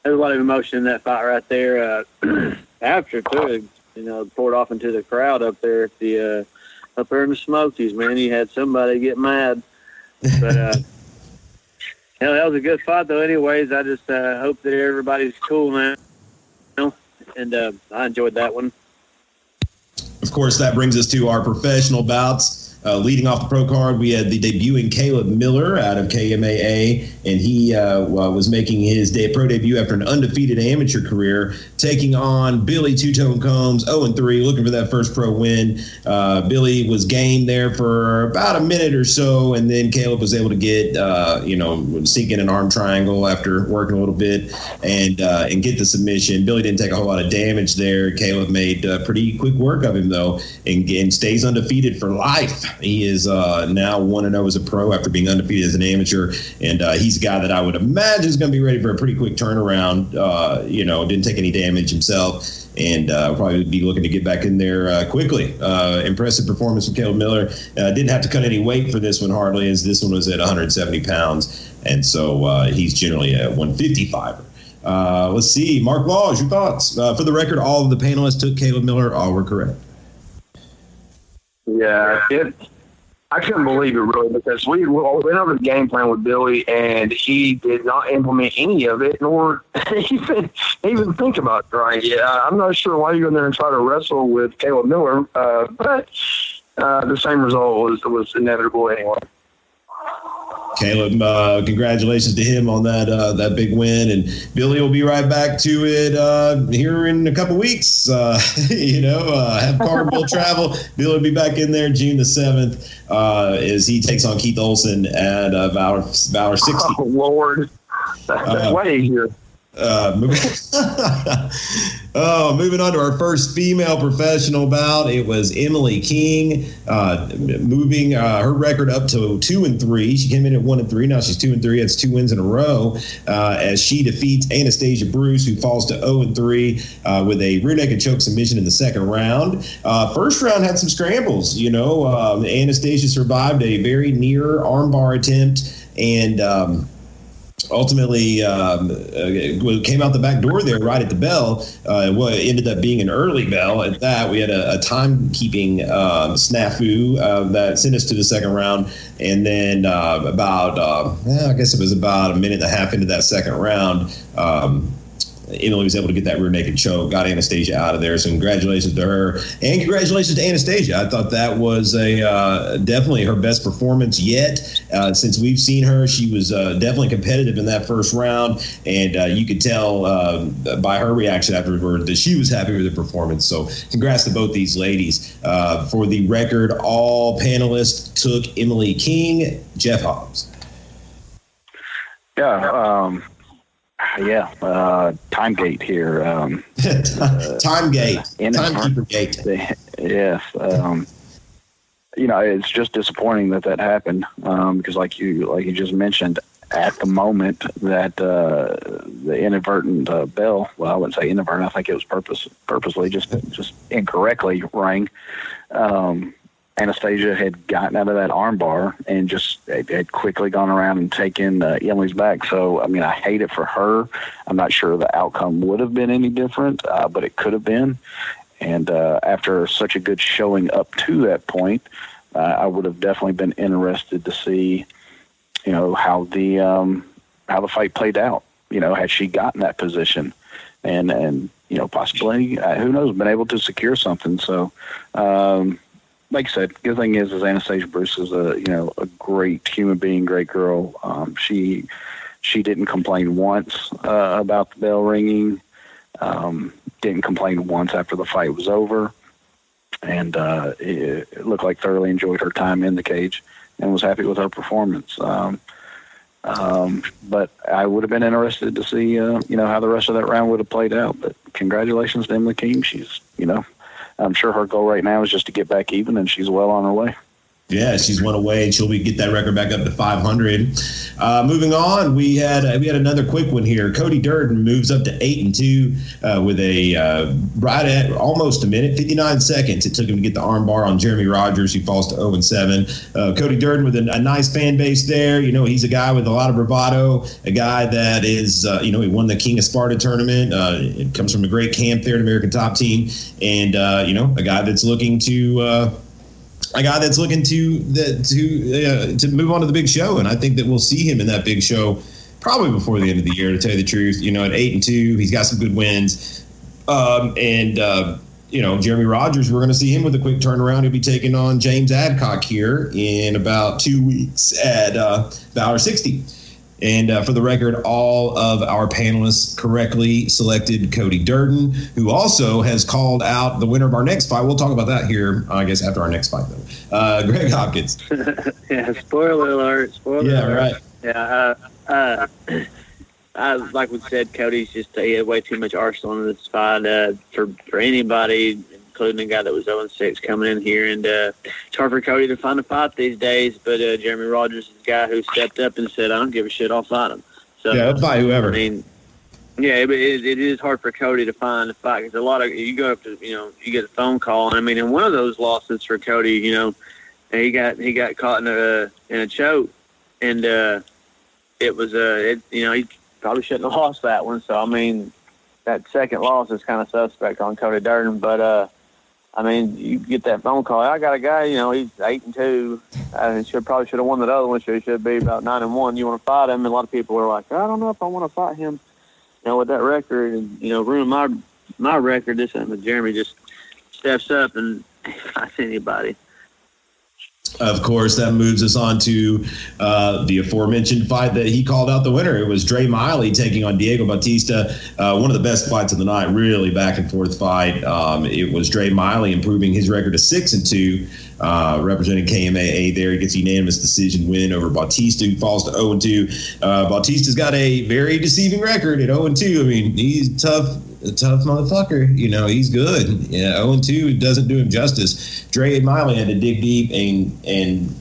there was a lot of emotion in that fight right there. Uh, after too, you know, poured off into the crowd up there at the uh, up there in the Smokies. Man, he had somebody get mad but uh, you know, that was a good fight, though. Anyways, I just uh, hope that everybody's cool, man. You know? And uh, I enjoyed that one. Of course, that brings us to our professional bouts. Uh, leading off the pro card, we had the debuting Caleb Miller out of KMAA, and he uh, was making his day, pro debut after an undefeated amateur career, taking on Billy Two Tone Combs, 0 and 3, looking for that first pro win. Uh, Billy was game there for about a minute or so, and then Caleb was able to get, uh, you know, sink in an arm triangle after working a little bit and uh, and get the submission. Billy didn't take a whole lot of damage there. Caleb made uh, pretty quick work of him though, and, and stays undefeated for life. He is uh, now 1 0 as a pro after being undefeated as an amateur. And uh, he's a guy that I would imagine is going to be ready for a pretty quick turnaround. Uh, you know, didn't take any damage himself and uh, probably be looking to get back in there uh, quickly. Uh, impressive performance from Caleb Miller. Uh, didn't have to cut any weight for this one hardly, as this one was at 170 pounds, and so uh, he's generally a 155er. Uh, let's see, Mark Laws, your thoughts? for the record, all of the panelists took Caleb Miller. All were correct. Yeah, it. I couldn't believe it really because we went over the game plan with Billy and he did not implement any of it, nor even even think about trying it. I'm not sure why you go in there and try to wrestle with Caleb Miller, uh, but uh, the same result was was inevitable anyway. Caleb, uh, congratulations to him on that uh, that big win, and Billy will be right back to it uh, here in a couple weeks. Uh, you know, uh, have Carville travel. Billy will be back in there June the seventh uh, as he takes on Keith Olson at Valor Valor sixty. Oh Lord, that's way here. Uh, moving, oh, moving on to our first female professional bout. It was Emily King, uh, moving uh, her record up to two and three. She came in at one and three. Now she's two and three. That's two wins in a row uh, as she defeats Anastasia Bruce, who falls to zero and three uh, with a rear naked choke submission in the second round. Uh, first round had some scrambles. You know, um, Anastasia survived a very near armbar attempt and. Um, ultimately um, uh, came out the back door there right at the bell. Uh, what ended up being an early bell at that. We had a, a timekeeping uh, snafu uh, that sent us to the second round. And then uh, about, uh, I guess it was about a minute and a half into that second round, um, Emily was able to get that rear naked choke, got Anastasia out of there. So congratulations to her, and congratulations to Anastasia. I thought that was a uh, definitely her best performance yet uh, since we've seen her. She was uh, definitely competitive in that first round, and uh, you could tell uh, by her reaction afterward that she was happy with the performance. So congrats to both these ladies. Uh, for the record, all panelists took Emily King, Jeff Hobbs. Yeah, um, yeah, uh, time gate here. Um, time gate, timekeeper gate. Yes. Um, you know, it's just disappointing that that happened um, because, like you, like you just mentioned, at the moment that uh, the inadvertent uh, bell, well, I wouldn't say inadvertent. I think it was purpose, purposely, just just incorrectly rang. Um, Anastasia had gotten out of that armbar and just had quickly gone around and taken uh, Emily's back. So, I mean, I hate it for her. I'm not sure the outcome would have been any different, uh, but it could have been. And uh, after such a good showing up to that point, uh, I would have definitely been interested to see, you know, how the um, how the fight played out. You know, had she gotten that position, and and you know, possibly uh, who knows, been able to secure something. So. Um, like I said, the good thing is, is Anastasia Bruce is a you know a great human being, great girl. Um, she she didn't complain once uh, about the bell ringing. Um, didn't complain once after the fight was over, and uh, it, it, looked like thoroughly enjoyed her time in the cage and was happy with her performance. Um, um, but I would have been interested to see, uh, you know, how the rest of that round would have played out. But congratulations to Emily King. She's, you know, I'm sure her goal right now is just to get back even, and she's well on her way. Yeah, she's one away, and she'll be get that record back up to 500. Uh, moving on, we had uh, we had another quick one here. Cody Durden moves up to eight and two uh, with a uh, right at almost a minute, 59 seconds. It took him to get the armbar on Jeremy Rogers, who falls to 0 and seven. Uh, Cody Durden with a, a, nice fan base there. You know, he's a guy with a lot of bravado, a guy that is uh, you know he won the King of Sparta tournament. it comes from a great camp there at American Top Team, and you know a guy that's looking to a guy that's looking to the, to uh, to move on to the big show, and I think that we'll see him in that big show probably before the end of the year. To tell you the truth, you know, at eight and two, he's got some good wins, um, and uh, you know, Jeremy Rogers, we're going to see him with a quick turnaround. He'll be taking on James Adcock here in about two weeks at uh, Valor 60. And uh, for the record, all of our panelists correctly selected Cody Durden, who also has called out the winner of our next fight. We'll talk about that here, I guess, after our next fight, though. Uh, Greg Hopkins. yeah, spoiler alert. Spoiler yeah, alert. right. Yeah, uh, uh, I, like we said, Cody's just he had way too much arsenal in this fight uh, for for anybody including a guy that was 0 6 coming in here. And uh, it's hard for Cody to find a fight these days, but uh, Jeremy Rogers is the guy who stepped up and said, I don't give a shit, I'll fight him. So, yeah, I'll fight whoever. I mean, yeah, but it, it is hard for Cody to find a fight because a lot of you go up to you know you get a phone call and I mean in one of those losses for Cody you know he got he got caught in a in a choke and uh, it was uh it, you know he probably shouldn't have lost that one so I mean that second loss is kind of suspect on Cody Durden but uh I mean, you get that phone call. I got a guy, you know, he's eight and two. I should probably should have won that other one. He should be about nine and one. You want to fight him? And a lot of people are like, I don't know if I want to fight him. You know, with that record, and you know, ruin my my record. This time, Jeremy just steps up and fights anybody. Of course, that moves us on to uh, the aforementioned fight that he called out the winner. It was Dre Miley taking on Diego Bautista, uh, one of the best fights of the night. Really back and forth fight. Um, it was Dre Miley improving his record to six and two, uh, representing KMAA. There, he gets a unanimous decision win over Bautista, who falls to zero oh and two. Uh, Bautista's got a very deceiving record at zero oh and two. I mean, he's tough a tough motherfucker. You know, he's good. Yeah, 0 2 doesn't do him justice. Dre Miley had to dig deep and and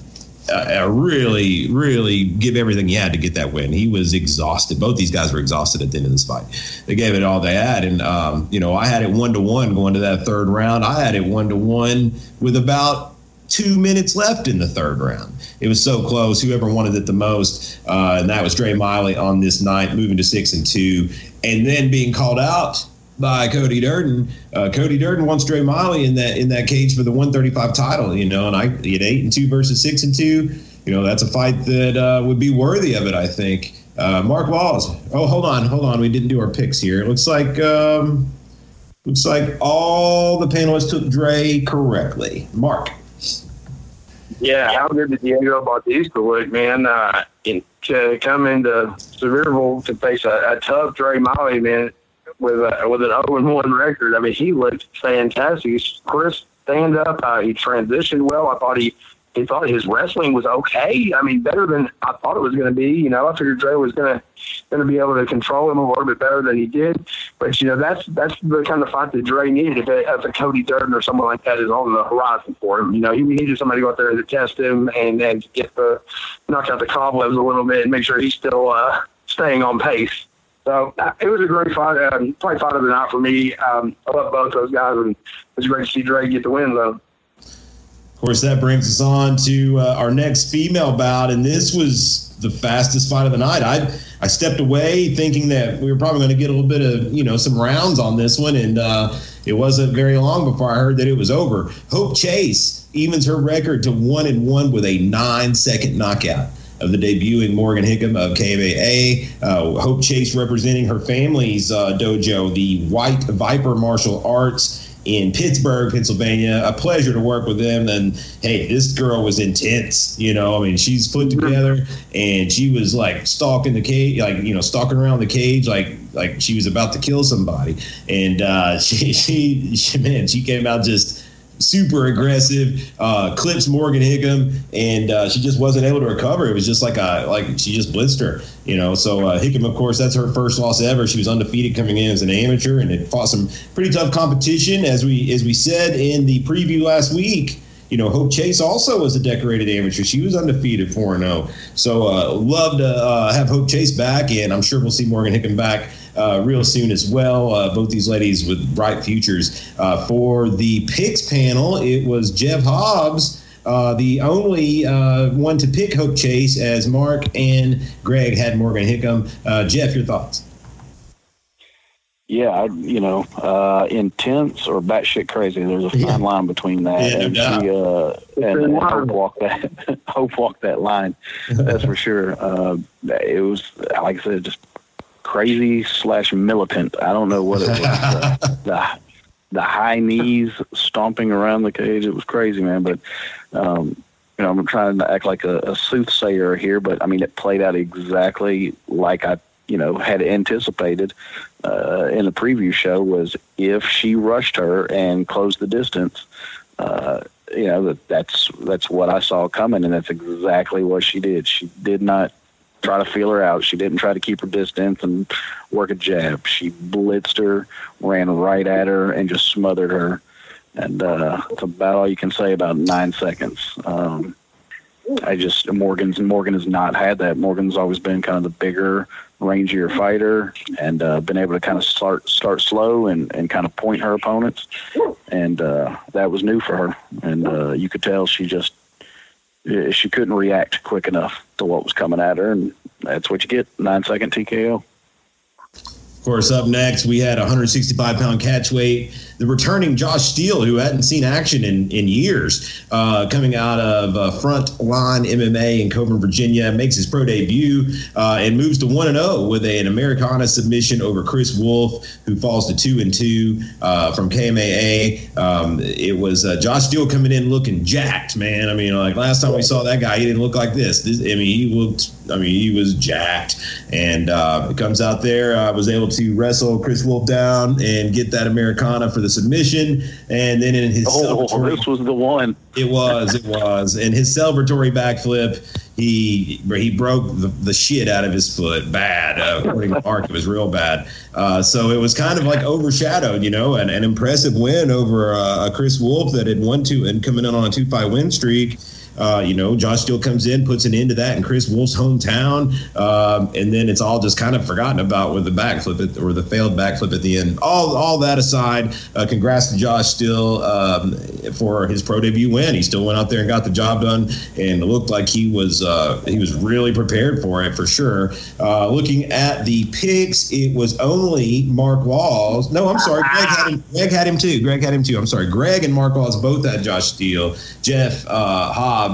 uh, really, really give everything he had to get that win. He was exhausted. Both these guys were exhausted at the end of this fight. They gave it all they had, and um, you know, I had it one to one going to that third round. I had it one to one with about two minutes left in the third round. It was so close. Whoever wanted it the most, uh, and that was Dre Miley on this night, moving to six and two, and then being called out by Cody Durden. Uh, Cody Durden wants Dre Miley in that in that cage for the 135 title, you know, and I at eight and two versus six and two, you know, that's a fight that uh, would be worthy of it, I think. Uh, Mark Laws. Oh, hold on, hold on. We didn't do our picks here. It looks like um, looks like all the panelists took Dre correctly. Mark. Yeah, how good did Diego Bautista look, man? Uh, in, to come into Sevierville to face a, a tough Dre Miley, man with a, with an 0 1 record. I mean, he looked fantastic. He's crisp stand up. Uh, he transitioned well. I thought he he thought his wrestling was okay. I mean, better than I thought it was going to be. You know, I figured Dre was going to going to be able to control him a little bit better than he did. But you know, that's that's the kind of fight that Dre needed. If, it, if a Cody Durden or someone like that is on the horizon for him, you know, he needed somebody to go out there to test him and and get the knock out the cobwebs a little bit and make sure he's still uh, staying on pace. So uh, it was a great fight, um, probably fight of the night for me. Um, I love both those guys, and it was great to see Dre get the win, though. Of course, that brings us on to uh, our next female bout, and this was the fastest fight of the night. I I stepped away thinking that we were probably going to get a little bit of you know some rounds on this one, and uh, it wasn't very long before I heard that it was over. Hope Chase evens her record to one and one with a nine second knockout of the debuting Morgan Hickam of KMAA. Uh, Hope Chase representing her family's uh, dojo, the White Viper Martial Arts in Pittsburgh, Pennsylvania. A pleasure to work with them. And hey, this girl was intense. You know, I mean, she's put together and she was like stalking the cage, like you know, stalking around the cage, like like she was about to kill somebody. And uh, she, she, she, man, she came out just super aggressive, uh, clips Morgan Hickam, and uh, she just wasn't able to recover. It was just like a like she just blitzed her, you know. So uh, Hickam, of course, that's her first loss ever. She was undefeated coming in as an amateur, and it fought some pretty tough competition, as we as we said in the preview last week. You know, Hope Chase also was a decorated amateur. She was undefeated 4 0. So, uh, love to uh, have Hope Chase back, and I'm sure we'll see Morgan Hickam back uh, real soon as well. Uh, both these ladies with bright futures. Uh, for the picks panel, it was Jeff Hobbs. Uh, the only uh, one to pick Hope Chase, as Mark and Greg had Morgan Hickam. Uh, Jeff, your thoughts? Yeah, you know, uh, intense or batshit crazy. There's a fine yeah. line between that, yeah, and no she uh, and, and hope walk that hope walk that line. That's for sure. Uh, it was like I said, just crazy slash militant. I don't know what it was. the, the, the high knees stomping around the cage. It was crazy, man. But um, you know, I'm trying to act like a, a soothsayer here, but I mean, it played out exactly like I, you know, had anticipated uh, in the preview show. Was if she rushed her and closed the distance, uh, you know, that that's that's what I saw coming, and that's exactly what she did. She did not try to feel her out. She didn't try to keep her distance and work a jab. She blitzed her, ran right at her, and just smothered her. And uh, that's about all you can say about nine seconds. Um, I just Morgan's Morgan has not had that. Morgan's always been kind of the bigger, rangier fighter, and uh, been able to kind of start start slow and, and kind of point her opponents, and uh, that was new for her. And uh, you could tell she just she couldn't react quick enough to what was coming at her, and that's what you get nine second TKO. Of course, up next we had 165 pound catch weight the returning Josh Steele, who hadn't seen action in, in years, uh, coming out of uh, front line MMA in Coeburn, Virginia, makes his pro debut uh, and moves to 1 0 with an Americana submission over Chris Wolf, who falls to 2 and 2 uh, from KMAA. Um, it was uh, Josh Steele coming in looking jacked, man. I mean, like last time we saw that guy, he didn't look like this. this I mean, he looked, I mean, he was jacked. And uh, comes out there, uh, was able to wrestle Chris Wolf down and get that Americana for the submission, and then in his oh, this was the one. It was, it was, and his celebratory backflip, he he broke the, the shit out of his foot, bad. Uh, according to Mark, it was real bad. Uh, so it was kind of like overshadowed, you know, an, an impressive win over uh, Chris Wolf that had won two and coming in on a two fight win streak. Uh, you know, Josh Steele comes in, puts an end to that in Chris Wolf's hometown, um, and then it's all just kind of forgotten about with the backflip at, or the failed backflip at the end. All all that aside, uh, congrats to Josh Steele um, for his pro debut win. He still went out there and got the job done, and it looked like he was uh, he was really prepared for it for sure. Uh, looking at the picks, it was only Mark Laws. No, I'm sorry, Greg had him. Greg had him too. Greg had him too. I'm sorry, Greg and Mark Laws both had Josh Steele. Jeff uh, Hobbs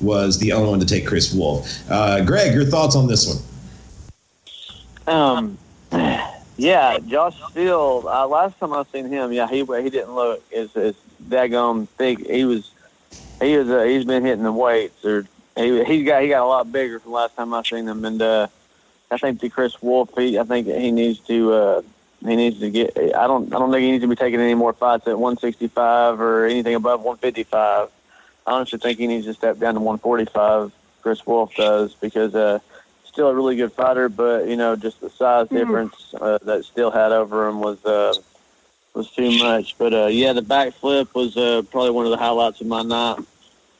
Was the only one to take Chris Wolf. Uh, Greg, your thoughts on this one? Um, yeah, Josh Steele. Uh, last time I seen him, yeah, he he didn't look as as daggone thick. He was he was uh, he's been hitting the weights or he he got he got a lot bigger from last time I seen him, and uh, I think the Chris Wolf, he I think he needs to. Uh, he needs to get. I don't. I don't think he needs to be taking any more fights at 165 or anything above 155. I honestly think he needs to step down to 145. Chris Wolf does because uh, still a really good fighter, but you know just the size mm-hmm. difference uh, that Steele had over him was uh, was too much. But uh, yeah, the backflip was uh, probably one of the highlights of my night,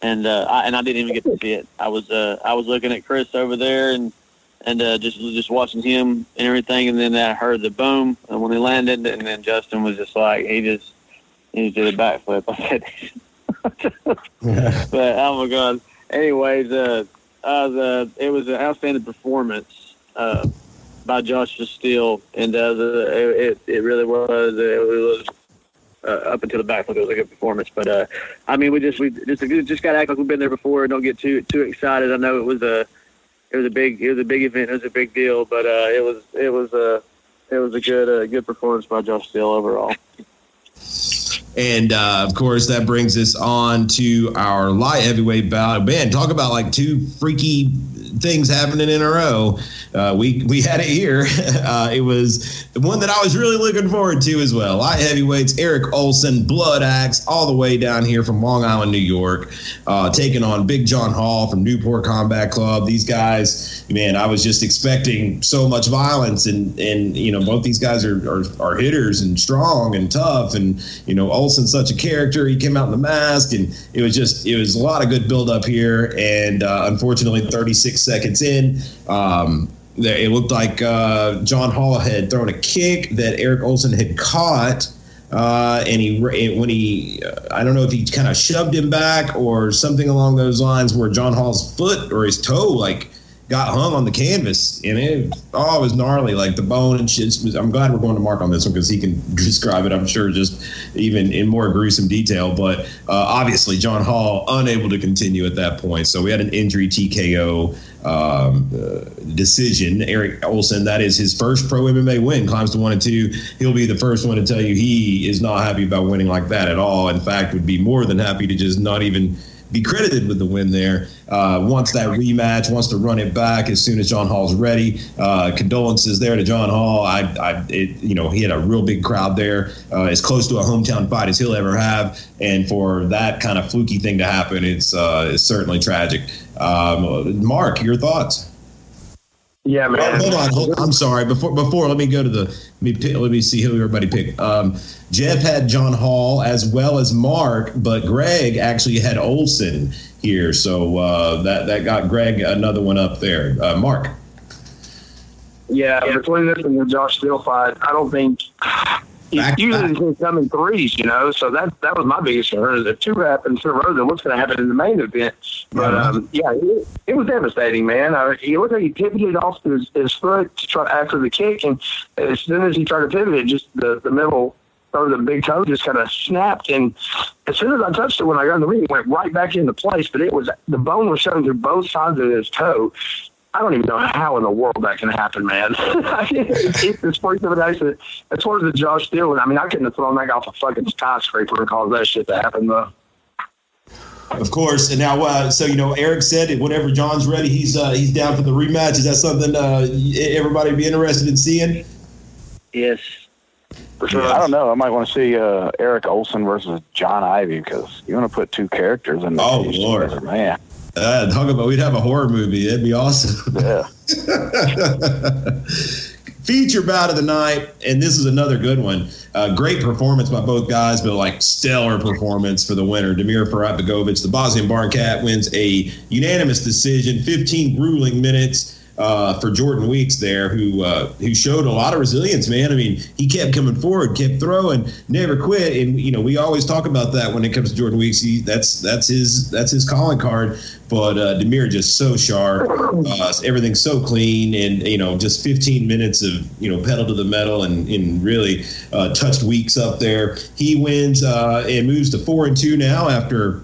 and uh, I, and I didn't even get to see it. I was uh, I was looking at Chris over there and and uh, just just watching him and everything, and then I heard the boom and when he landed, and then Justin was just like he just he just did a backflip. I said. But oh my god. Anyways, uh, uh, the it was an outstanding performance uh, by Joshua Steele, and uh, the, it it really was it was. Uh, up until the back, it was a good performance. But uh, I mean, we just we just just got to act like we've been there before. Don't get too too excited. I know it was a it was a big it was a big event. It was a big deal, but uh, it was it was a it was a good uh, good performance by Josh Steele overall. And uh, of course, that brings us on to our light heavyweight bout. Man, talk about like two freaky things happening in a row. Uh, we we had it here. Uh, it was the one that I was really looking forward to as well. Light heavyweights, Eric Olson, Blood Axe, all the way down here from Long Island, New York, uh, taking on Big John Hall from Newport Combat Club. These guys, man, I was just expecting so much violence, and and you know both these guys are are, are hitters and strong and tough, and you know Olson's such a character. He came out in the mask, and it was just it was a lot of good build up here, and uh, unfortunately, 36 seconds in. Um, it looked like uh, John Hall had thrown a kick that Eric Olson had caught. Uh, and he when he uh, I don't know if he kind of shoved him back or something along those lines where John Hall's foot or his toe like got hung on the canvas and it oh it was gnarly like the bone and shit I'm glad we're going to Mark on this one because he can describe it I'm sure just even in more gruesome detail but uh, obviously John Hall unable to continue at that point so we had an injury TKO um, uh, decision. Eric Olson, that is his first pro MMA win, climbs to one and two. He'll be the first one to tell you he is not happy about winning like that at all. In fact, would be more than happy to just not even be credited with the win there. Uh, wants that rematch, wants to run it back as soon as John Hall's ready. Uh, condolences there to John Hall. I, I it, you know, he had a real big crowd there, uh, as close to a hometown fight as he'll ever have. And for that kind of fluky thing to happen, it's, uh, it's certainly tragic. Um, Mark, your thoughts? Yeah, man. Oh, hold on, hold, I'm sorry. Before before, let me go to the let me pick, let me see who everybody picked. Um, Jeff had John Hall as well as Mark, but Greg actually had Olson here, so uh, that that got Greg another one up there. Uh, Mark. Yeah, between this and the Josh Steele fight, I don't think I usually can come in threes, you know. So that that was my biggest concern. Is if two happens in a row, then what's going to happen in the main event? But um, yeah, it, it was devastating, man. Uh, he looked like he pivoted off his, his foot to try after the kick, and as soon as he tried to pivot, it just the the middle or the big toe just kind of snapped. And as soon as I touched it when I got in the ring, it went right back into place. But it was the bone was showing through both sides of his toe. I don't even know how in the world that can happen, man. it's, it's sports intimidation. As far as the Josh Steele, I mean, I couldn't have thrown that off a fucking skyscraper and caused that shit to happen, though. Of course, and now, uh, so you know, Eric said it. Whenever John's ready, he's uh, he's down for the rematch. Is that something uh, everybody be interested in seeing? Yes. For sure. I don't know. I might want to see uh, Eric Olson versus John Ivy because you want to put two characters in. The Oh Lord, together, man! Uh, talk about we'd have a horror movie. It'd be awesome. Yeah. Feature bout of the night, and this is another good one. Uh, great performance by both guys, but like stellar performance for the winner, Damir Ferhatbegovic. The Bosnian Barn Cat wins a unanimous decision, 15 grueling minutes uh, for Jordan Weeks there, who uh, who showed a lot of resilience, man. I mean, he kept coming forward, kept throwing, never quit, and you know we always talk about that when it comes to Jordan Weeks. He, that's that's his that's his calling card. But uh, Damir just so sharp, uh, everything's so clean, and you know just 15 minutes of you know pedal to the metal and, and really uh, touched Weeks up there. He wins uh, and moves to four and two now after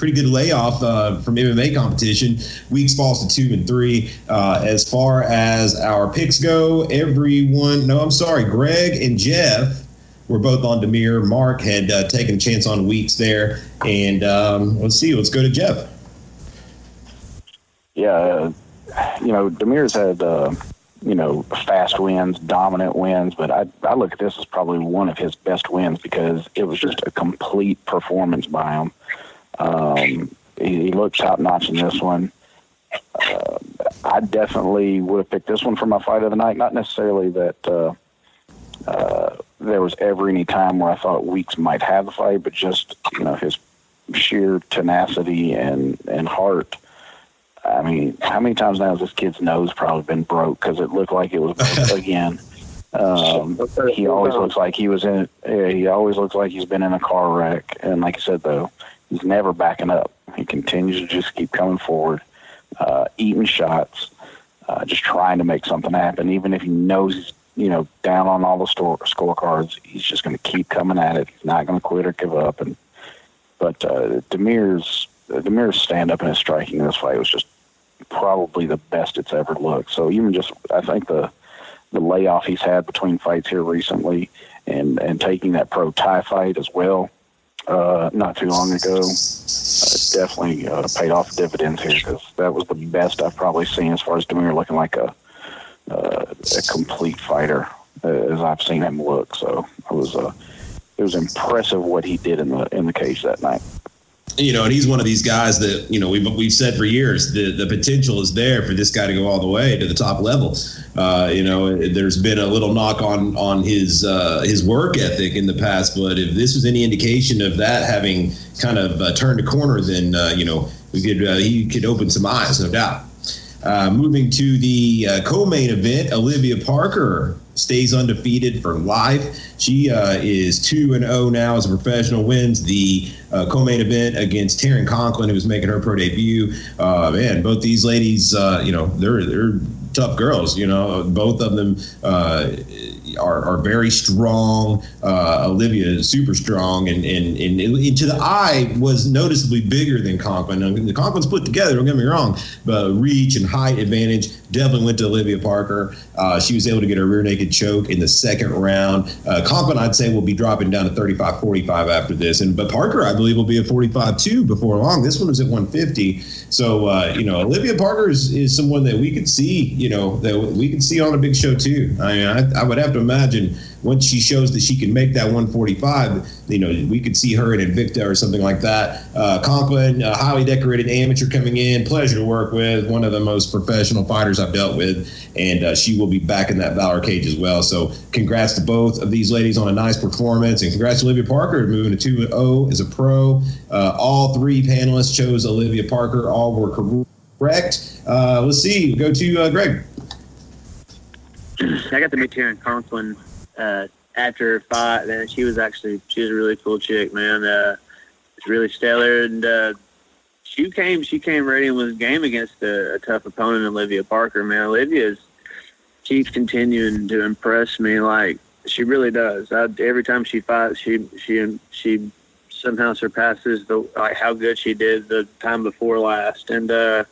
pretty good layoff uh, from MMA competition. Weeks falls to two and three. Uh, as far as our picks go, everyone, no, I'm sorry, Greg and Jeff were both on Damir. Mark had uh, taken a chance on Weeks there. And um, let's see, let's go to Jeff. Yeah, uh, you know, Damir's had. Uh, you know, fast wins, dominant wins, but I, I look at this as probably one of his best wins because it was just a complete performance by him. Um, he, he looks top notch in this one. Uh, I definitely would have picked this one for my fight of the night. Not necessarily that uh, uh, there was ever any time where I thought Weeks might have the fight, but just you know his sheer tenacity and and heart. I mean, how many times now has this kid's nose probably been broke because it looked like it was broke again? Um, he always looks like he was in. He always looks like he's been in a car wreck. And like I said, though, he's never backing up. He continues to just keep coming forward, uh, eating shots, uh, just trying to make something happen. Even if he knows he's you know down on all the store scorecards, he's just going to keep coming at it. He's not going to quit or give up. And but uh, Damir's Damir's stand up and his striking in this fight was just probably the best it's ever looked. So even just I think the the layoff he's had between fights here recently and and taking that pro Thai fight as well uh, not too long ago. Uh, definitely uh, paid off dividends here because that was the best I've probably seen as far as Damir looking like a uh, a complete fighter uh, as I've seen him look. So it was uh, it was impressive what he did in the in the cage that night you know, and he's one of these guys that you know we've we've said for years the the potential is there for this guy to go all the way to the top level. Uh, you know, there's been a little knock on on his uh, his work ethic in the past, but if this was any indication of that having kind of uh, turned a corner, then uh, you know we could uh, he could open some eyes, no doubt. Uh, moving to the co-main event, Olivia Parker stays undefeated for life. She is two and zero oh now as a professional. Wins the uh, co-main event against Taryn Conklin, who was making her pro debut. Uh, man, both these ladies, uh, you know, they're they're tough girls. You know, both of them uh, are, are very strong. Uh, Olivia is super strong, and, and and to the eye was noticeably bigger than Conklin. I mean, the Conklin's put together. Don't get me wrong, but reach and height advantage definitely went to Olivia Parker. Uh, she was able to get a rear naked choke in the second round. Uh, Conklin, I'd say, will be dropping down to 35 45 after this. And But Parker, I believe, will be at 45 2 before long. This one was at 150. So, uh, you know, Olivia Parker is, is someone that we could see, you know, that we could see on a big show too. I mean, I, I would have to imagine once she shows that she can make that 145, you know, we could see her in Invicta or something like that. Uh, Conklin, a highly decorated amateur coming in, pleasure to work with, one of the most professional fighters I've dealt with, and uh, she will be back in that Valor cage as well. So, congrats to both of these ladies on a nice performance, and congrats to Olivia Parker moving to 2 0 as a pro. Uh, all three panelists chose Olivia Parker, all were correct. Uh, let's see, go to uh, Greg. I got the meet Taryn Conklin uh, after her fight, man, she was actually she was a really cool chick, man. Uh, it's really stellar, and uh, she came she came ready and was game against a, a tough opponent, Olivia Parker. Man, Olivia's she's continuing to impress me. Like she really does. I, every time she fights, she she she somehow surpasses the like how good she did the time before last. And uh,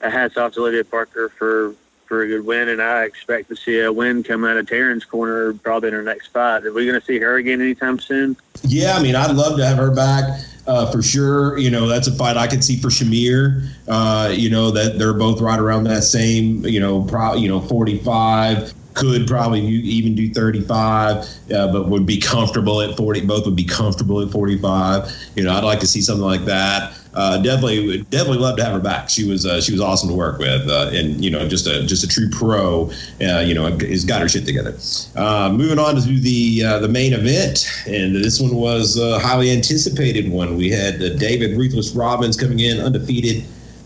hats off to Olivia Parker for for a good win, and I expect to see a win come out of Taryn's corner probably in her next fight. Are we going to see her again anytime soon? Yeah, I mean, I'd love to have her back. Uh, for sure, you know that's a fight I could see for Shamir. Uh, you know that they're both right around that same, you know, pro, you know, forty five could probably even do 35, uh, but would be comfortable at 40. Both would be comfortable at 45. You know, I'd like to see something like that. Uh, definitely, definitely love to have her back. She was uh, she was awesome to work with, uh, and you know, just a just a true pro. Uh, you know, has got her shit together. Uh, moving on to the the main event, and this one was a highly anticipated one. We had David Ruthless Robbins coming in undefeated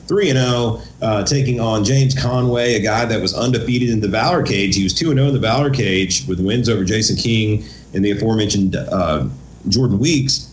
3 and 0, uh, taking on James Conway, a guy that was undefeated in the Valor Cage. He was 2 0 in the Valor Cage with wins over Jason King and the aforementioned uh, Jordan Weeks.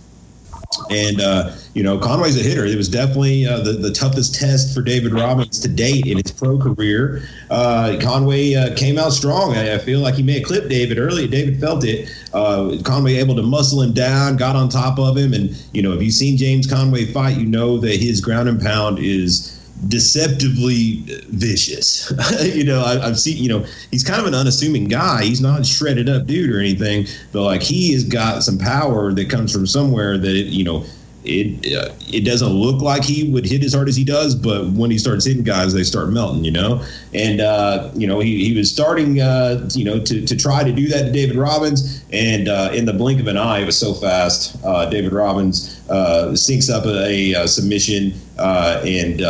And, uh, you know, Conway's a hitter. It was definitely uh, the, the toughest test for David Robbins to date in his pro career. Uh, Conway uh, came out strong. I, I, feel like he may have clipped David early. David felt it. Uh, Conway able to muscle him down, got on top of him. And, you know, if you've seen James Conway fight, you know that his ground and pound is deceptively vicious. you know, I, have seen, you know, he's kind of an unassuming guy. He's not shredded up dude or anything, but like he has got some power that comes from somewhere that, it, you know, it uh, it doesn't look like he would hit as hard as he does, but when he starts hitting guys, they start melting, you know. And uh, you know he, he was starting, uh, you know, to, to try to do that to David Robbins, and uh, in the blink of an eye, it was so fast. Uh, David Robbins uh, sinks up a, a submission, and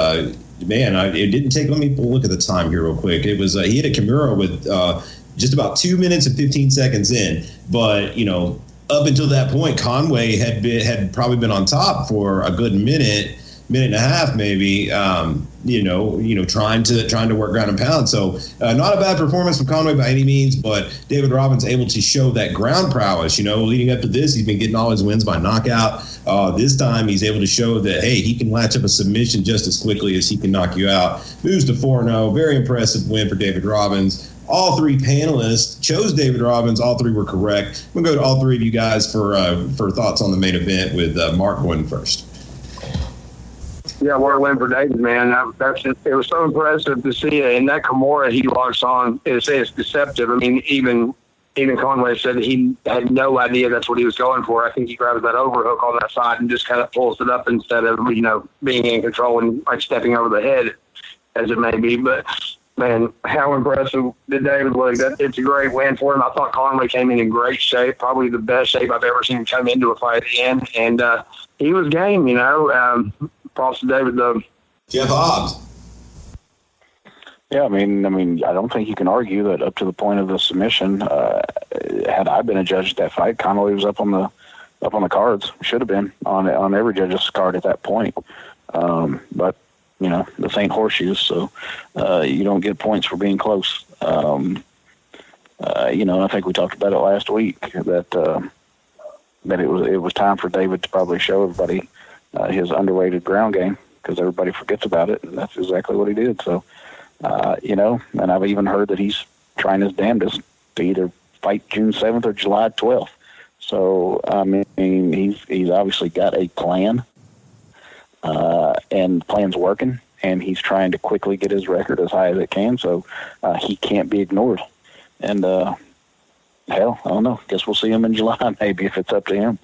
man, I, it didn't take. Let me look at the time here real quick. It was uh, he hit a Kimura with uh, just about two minutes and 15 seconds in, but you know up until that point, Conway had been had probably been on top for a good minute, minute and a half, maybe. Um, you know, you know, trying to trying to work ground and pound. So, uh, not a bad performance from Conway by any means, but David Robbins able to show that ground prowess. You know, leading up to this, he's been getting all his wins by knockout. Uh, this time, he's able to show that hey, he can latch up a submission just as quickly as he can knock you out. Moves to four 0 Very impressive win for David Robbins all three panelists chose David Robbins. All three were correct. We'll go to all three of you guys for uh, for thoughts on the main event with uh, Mark going first. Yeah, a win for David, man. That's just, it was so impressive to see it. And that Kimura he locks on is it's deceptive. I mean, even even Conway said he had no idea that's what he was going for. I think he grabs that overhook on that side and just kind of pulls it up instead of you know being in control and like stepping over the head, as it may be. But man, how impressive did David look? That it's a great win for him. I thought Conway came in in great shape, probably the best shape I've ever seen him come into a fight in, and uh, he was game. You know, um, props to David though. Jeff Hobbs. Yeah, I mean, I mean, I don't think you can argue that up to the point of the submission. Uh, had I been a judge at that fight, Conway was up on the up on the cards. Should have been on on every judge's card at that point. Um, but you know, this ain't horseshoes, so uh, you don't get points for being close. Um, uh, you know, I think we talked about it last week that uh, that it was it was time for David to probably show everybody uh, his underrated ground game because everybody forgets about it, and that's exactly what he did. So, uh, you know, and I've even heard that he's trying his damnedest to either fight June seventh or July twelfth. So, I mean, he's he's obviously got a plan uh, and the plan's working, and he's trying to quickly get his record as high as it can. So uh, he can't be ignored. And uh, hell, I don't know. Guess we'll see him in July, maybe if it's up to him.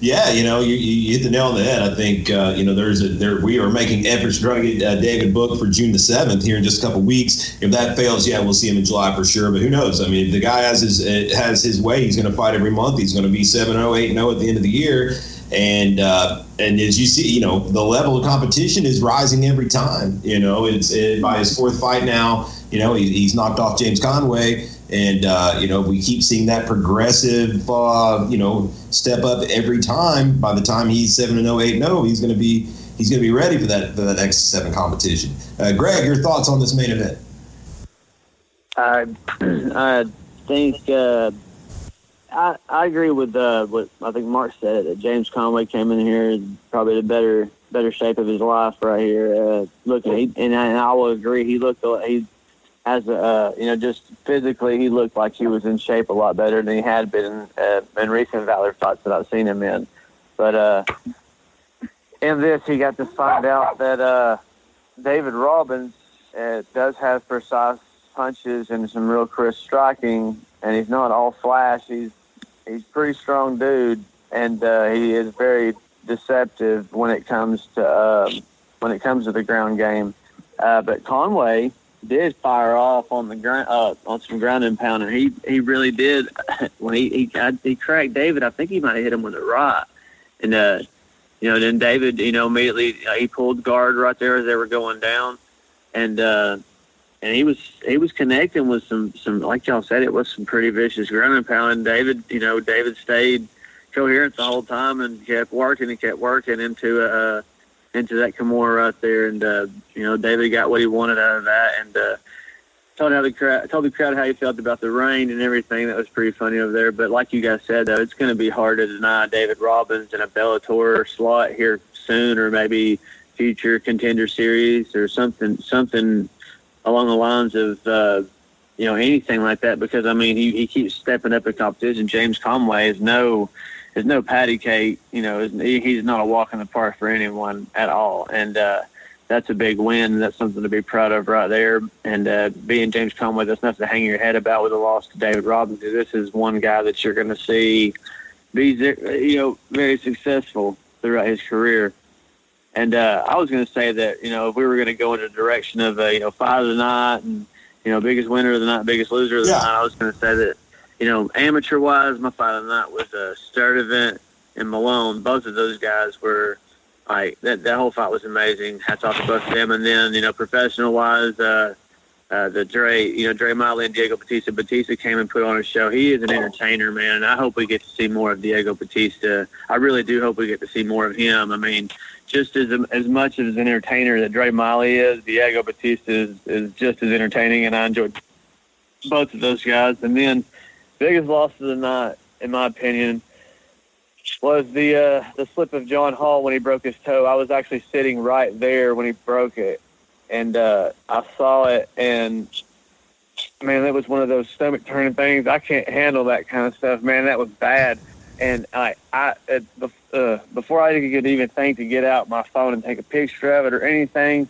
Yeah, you know, you, you hit the nail on the head. I think uh, you know there's a there we are making efforts to get uh, David booked for June the seventh here in just a couple weeks. If that fails, yeah, we'll see him in July for sure. But who knows? I mean, the guy has his uh, has his way. He's going to fight every month. He's going to be 7-0, 8-0 at the end of the year. And uh, and as you see, you know, the level of competition is rising every time. You know, it's it, by his fourth fight now. You know, he, he's knocked off James Conway and uh, you know we keep seeing that progressive uh, you know step up every time. By the time he's seven and 0, 8 0, he's going to be he's going to be ready for that for that next seven competition. Uh, Greg, your thoughts on this main event? I I think uh, I, I agree with uh, what I think Mark said. That James Conway came in here probably the better better shape of his life right here. Uh, looking, he, and, I, and I will agree. He looked he as a uh, you know just physically he looked like he was in shape a lot better than he had been uh, in recent Valor fights that I've seen him in. But uh, in this, he got to find out that uh, David Robbins uh, does have precise punches and some real crisp striking, and he's not all flash. He's he's pretty strong dude, and uh, he is very deceptive when it comes to uh, when it comes to the ground game. Uh, but Conway did fire off on the ground uh, on some ground and pound, and he he really did when he he he cracked David. I think he might have hit him with a rock, and uh, you know then David you know immediately uh, he pulled guard right there as they were going down, and uh, and he was he was connecting with some some like y'all said it was some pretty vicious ground and pound. David, you know, David stayed coherent the whole time and kept working and kept working into uh into that Kimura right there, and uh, you know David got what he wanted out of that, and uh, told how the crowd told the crowd how he felt about the rain and everything. That was pretty funny over there. But like you guys said, though, it's going to be hard to deny David Robbins in a Bellator slot here soon, or maybe future contender series or something something along the lines of uh, you know anything like that because I mean he, he keeps stepping up in competition. James Conway is no is no patty cake. You know he's not a walk in the park for anyone at all, and uh, that's a big win. That's something to be proud of right there. And uh, being James Conway, that's nothing to hang your head about with a loss to David Robbins. This is one guy that you're going to see be you know very successful throughout his career. And uh, I was going to say that you know if we were going to go in the direction of uh, you know fight of the night and you know biggest winner of the night, biggest loser of the Yeah. night, I was going to say that you know amateur wise, my fight the night was uh, event in Malone. Both of those guys were like that. That whole fight was amazing. Hats off to both of them. And then you know professional wise. Uh, uh, the Dre, you know, Dre Miley and Diego Batista. Batista came and put on a show. He is an entertainer, man, and I hope we get to see more of Diego Batista. I really do hope we get to see more of him. I mean, just as as much as an entertainer that Dre Miley is, Diego Batista is, is just as entertaining, and I enjoyed both of those guys. And then, biggest loss of the night, in my opinion, was the uh, the slip of John Hall when he broke his toe. I was actually sitting right there when he broke it, and uh, I saw it, and man, that was one of those stomach turning things. I can't handle that kind of stuff, man. That was bad. And I, I, uh, uh, before I could even think to get out my phone and take a picture of it or anything,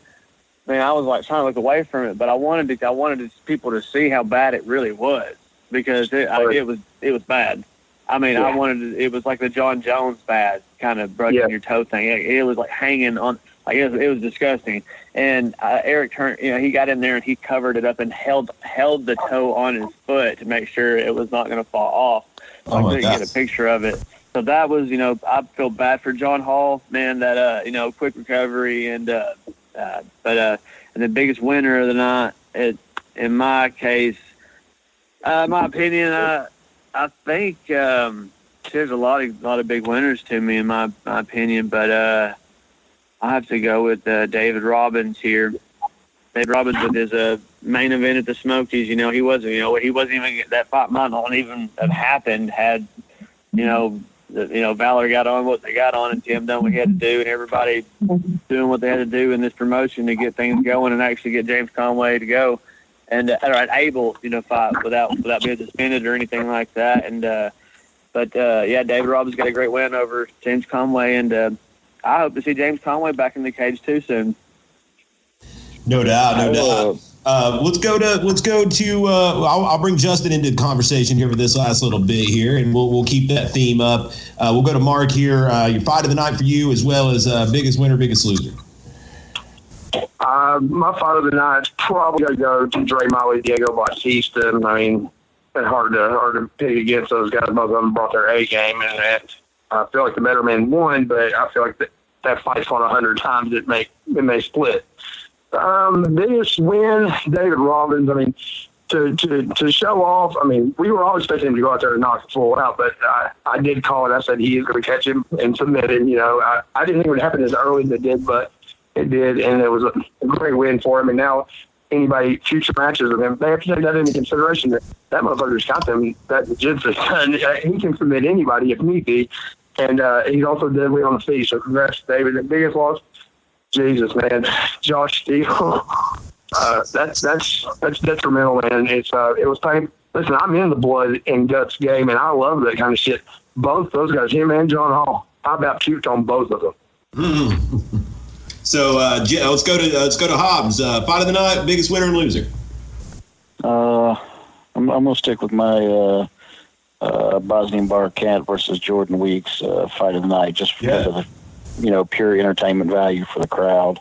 man, I was like trying to look away from it. But I wanted to, I wanted people to see how bad it really was because it, I, it was, it was bad. I mean, I wanted to, it was like the Jon Jones bad kind of broken Yeah. your toe thing. It, it was like hanging on, like it was, it was disgusting. And uh, Eric turned, you know, he got in there and he covered it up and held held the toe on his foot to make sure it was not going to fall off. So Oh, I couldn't get a picture of it. So that was, you know, I feel bad for John Hall, man. That uh, you know, quick recovery and uh, uh but uh, and the biggest winner of the night, it, in my case, uh, my opinion, uh, I think um, there's a lot of lot of big winners to me in my my opinion, but uh, I have to go with uh, David Robbins here. David Robbins with his uh, main event at the Smokies. You know, he wasn't. You know, he wasn't even that fight might not even have happened had you know. You know, Valor got on what they got on, and Tim done what he had to do, and everybody doing what they had to do in this promotion to get things going and actually get James Conway to go and uh, or able, you know, fight without without being suspended or anything like that. And uh, but uh, yeah, David Robbins got a great win over James Conway, and uh, I hope to see James Conway back in the cage too soon. No doubt, no doubt. Uh, let's go to let's go to. Uh, I'll, I'll bring Justin into the conversation here for this last little bit here, and we'll we'll keep that theme up. Uh, we'll go to Mark here. Uh, your fight of the night for you, as well as uh, biggest winner, biggest loser. Uh, my fight of the night's probably to go to Dre Miley, Diego Bautista. I mean, it's hard to hard to pick against those guys. Both of them brought their A game, and that, I feel like the better man won. But I feel like that, that fight's fought a hundred times. It may it may split. Um, biggest win, David Robbins. I mean, to, to to show off. I mean, we were all expecting him to go out there and knock the full out, but I, I did call it. I said he is going to catch him and submit him. You know, I, I didn't think it would happen as early as it did, but it did, and it was a great win for him. And now anybody future matches with him, they have to take that into consideration. That that motherfucker's got them that jiu-jitsu. he can submit anybody if need be, and uh, he's also deadly on the feet. So congrats, David. The biggest loss, Jesus man, Josh Steele. uh, that's that's that's detrimental, man. It's uh, it was painful. Listen, I'm in the blood and guts game, and I love that kind of shit. Both those guys, him and John Hall, I about puked on both of them. So uh, let's go to uh, let's go to Hobbs. Uh, fight of the night, biggest winner and loser. Uh, I'm, I'm gonna stick with my uh, uh, Bosnian Bar-Kampf versus Jordan Weeks uh, fight of the night, just because yeah. of the you know pure entertainment value for the crowd.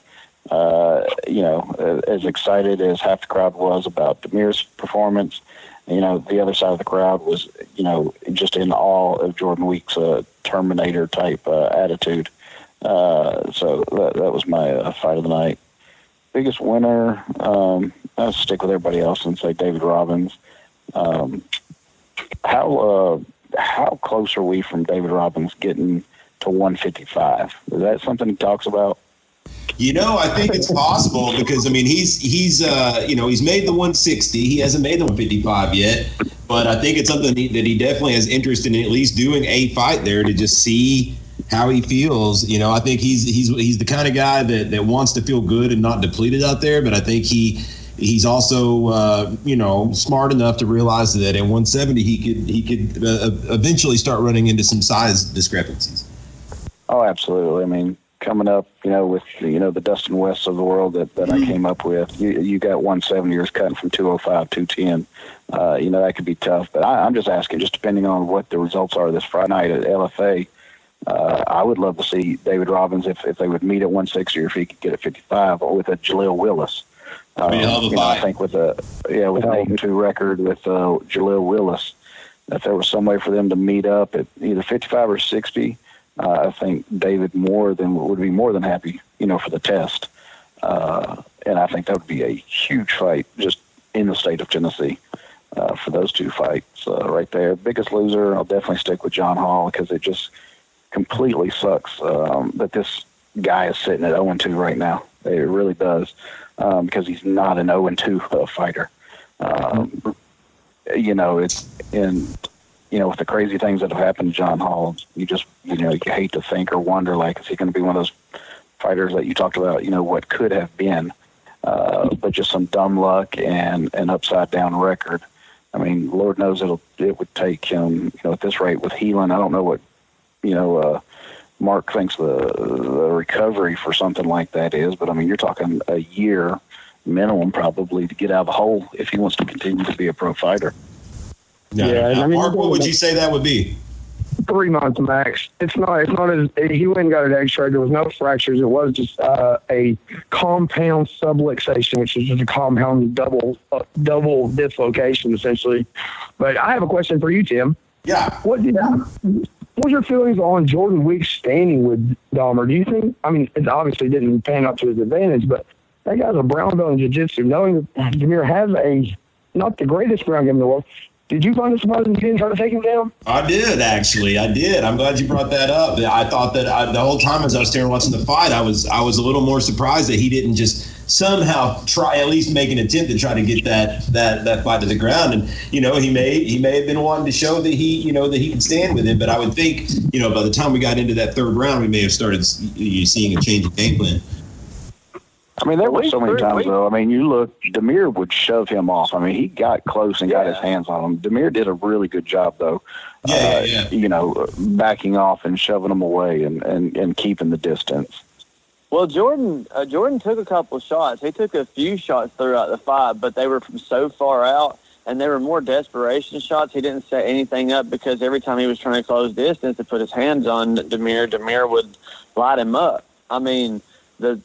Uh, you know, as excited as half the crowd was about Damir's performance, you know, the other side of the crowd was, you know, just in awe of Jordan Weeks' uh, Terminator type uh, attitude. Uh, so that, that was my uh, fight of the night. Biggest winner, um, I'll stick with everybody else and say David Robbins. Um, how uh, how close are we from David Robbins getting to 155? Is that something he talks about? You know, I think it's possible because I mean he's he's uh, you know he's made the 160. He hasn't made the 155 yet, but I think it's something that he definitely has interest in at least doing a fight there to just see how he feels. You know, I think he's he's he's the kind of guy that that wants to feel good and not depleted out there. But I think he he's also uh, you know smart enough to realize that at 170 he could he could uh, eventually start running into some size discrepancies. Oh, absolutely. I mean, coming up, you know, with you know the Dustin West of the world that, that I mm-hmm. came up with, you you got 170 years cutting from 205, 210. Uh, you know that could be tough. But I, I'm just asking, just depending on what the results are this Friday night at LFA uh, I would love to see David Robbins if, if they would meet at 160 or if he could get at 55 or with a Jaleel Willis. Um, you know, I think with a yeah with an eight and two record with uh, Jaleel Willis, if there was some way for them to meet up at either 55 or 60, uh, I think David more than would be more than happy, you know, for the test. Uh, and I think that would be a huge fight just in the state of Tennessee uh, for those two fights uh, right there. Biggest loser, I'll definitely stick with John Hall because it just completely sucks um, that this guy is sitting at 0 2 right now. It really does um, because he's not an 0 2 uh, fighter. Um, you know, it's in you know with the crazy things that have happened to John Hall, you just you know you hate to think or wonder like is he going to be one of those fighters that you talked about? You know what could have been, uh, but just some dumb luck and an upside down record. I mean, Lord knows it'll it would take him. You know, at this rate with healing, I don't know what you know, uh, Mark thinks the, the recovery for something like that is, but I mean, you're talking a year minimum probably to get out of the hole if he wants to continue to be a pro fighter. Yeah, yeah I mean, Mark, what would you say that would be? Three months max. It's not. It's not as he went and got an X-ray. There was no fractures. It was just uh, a compound subluxation, which is just a compound double uh, double dislocation essentially. But I have a question for you, Tim. Yeah. What did What's your feelings on Jordan Weeks standing with Damir? Do you think? I mean, it obviously didn't pan out to his advantage, but that guy's a brown belt in jiu-jitsu. Knowing that Damir has a not the greatest ground game in the world, did you find it surprising you didn't try to take him down? I did actually. I did. I'm glad you brought that up. I thought that I, the whole time as I was staring watching the fight, I was I was a little more surprised that he didn't just somehow try at least make an attempt to try to get that that that fight to the ground. And you know, he may he may have been wanting to show that he you know that he can stand with him. But I would think you know by the time we got into that third round, we may have started you seeing a change of game plan. I mean, there were so many times though. I mean, you look, Damir would shove him off. I mean, he got close and got his hands on him. Damir did a really good job though. Yeah, uh, yeah, yeah. You know, backing off and shoving him away and and and keeping the distance. Well, Jordan uh, Jordan took a couple shots. He took a few shots throughout the fight, but they were from so far out, and they were more desperation shots. He didn't set anything up because every time he was trying to close distance to put his hands on Damir, Damir would light him up. I mean, the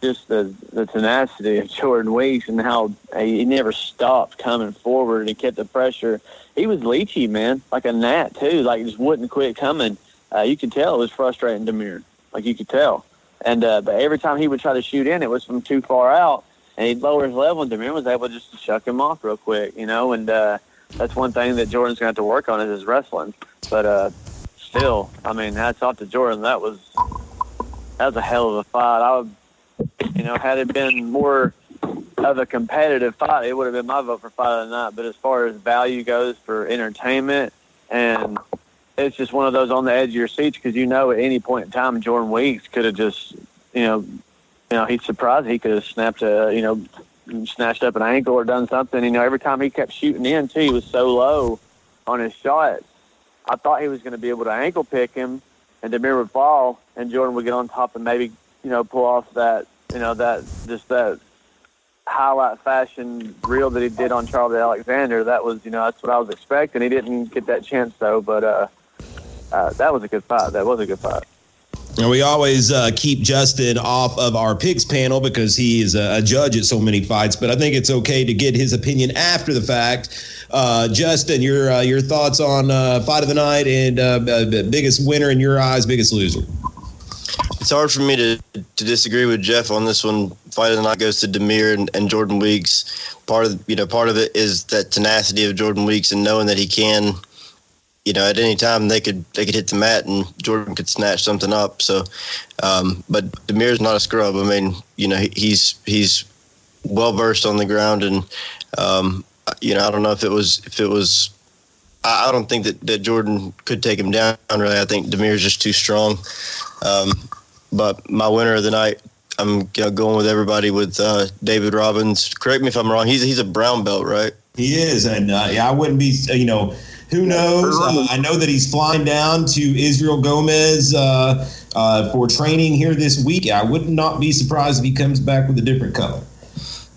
just the the tenacity of Jordan Weeks and how he never stopped coming forward he kept the pressure. He was leechy, man, like a gnat too. Like just wouldn't quit coming. Uh, you could tell it was frustrating Damir. Like you could tell. And uh, but every time he would try to shoot in, it was from too far out, and he'd lower his level, and Damir was able just to shuck him off real quick, you know. And uh, that's one thing that Jordan's going to have to work on is his wrestling. But uh, still, I mean, hats off to Jordan. That was that was a hell of a fight. I, would, you know, had it been more of a competitive fight, it would have been my vote for fight of the night. But as far as value goes for entertainment, and it's just one of those on the edge of your seats because you know at any point in time Jordan Weeks could have just, you know, you know he's surprised he could have snapped a, you know, snatched up an ankle or done something. You know, every time he kept shooting in too, he was so low on his shot. I thought he was going to be able to ankle pick him, and Damir would fall, and Jordan would get on top and maybe, you know, pull off that, you know, that just that highlight fashion reel that he did on Charlie Alexander. That was, you know, that's what I was expecting. He didn't get that chance though, but uh, uh, that was a good fight. That was a good fight. And we always uh, keep Justin off of our picks panel because he is a, a, judge at so many fights. But I think it's okay to get his opinion after the fact. Uh, Justin, your uh, your thoughts on uh, fight of the night and uh, biggest winner in your eyes, biggest loser. It's hard for me to to disagree with Jeff on this one. Fight of the night goes to Damir and, and Jordan Weeks. Part of you know part of it is that tenacity of Jordan Weeks and knowing that he can you know, at any time they could they could hit the mat and Jordan could snatch something up. So, um, but Damir's not a scrub. I mean, you know, he's he's well versed on the ground, and um, you know, I don't know if it was if it was. I, I don't think that, that Jordan could take him down. Really, I think Damir's just too strong. Um, but my winner of the night, I'm going with everybody with uh, David Robbins. Correct me if I'm wrong. He's he's a brown belt, right? He is, and uh, yeah, I wouldn't be. You know, who knows? Uh, I know that he's flying down to Israel Gomez uh, uh, for training here this week. I would not be surprised if he comes back with a different color.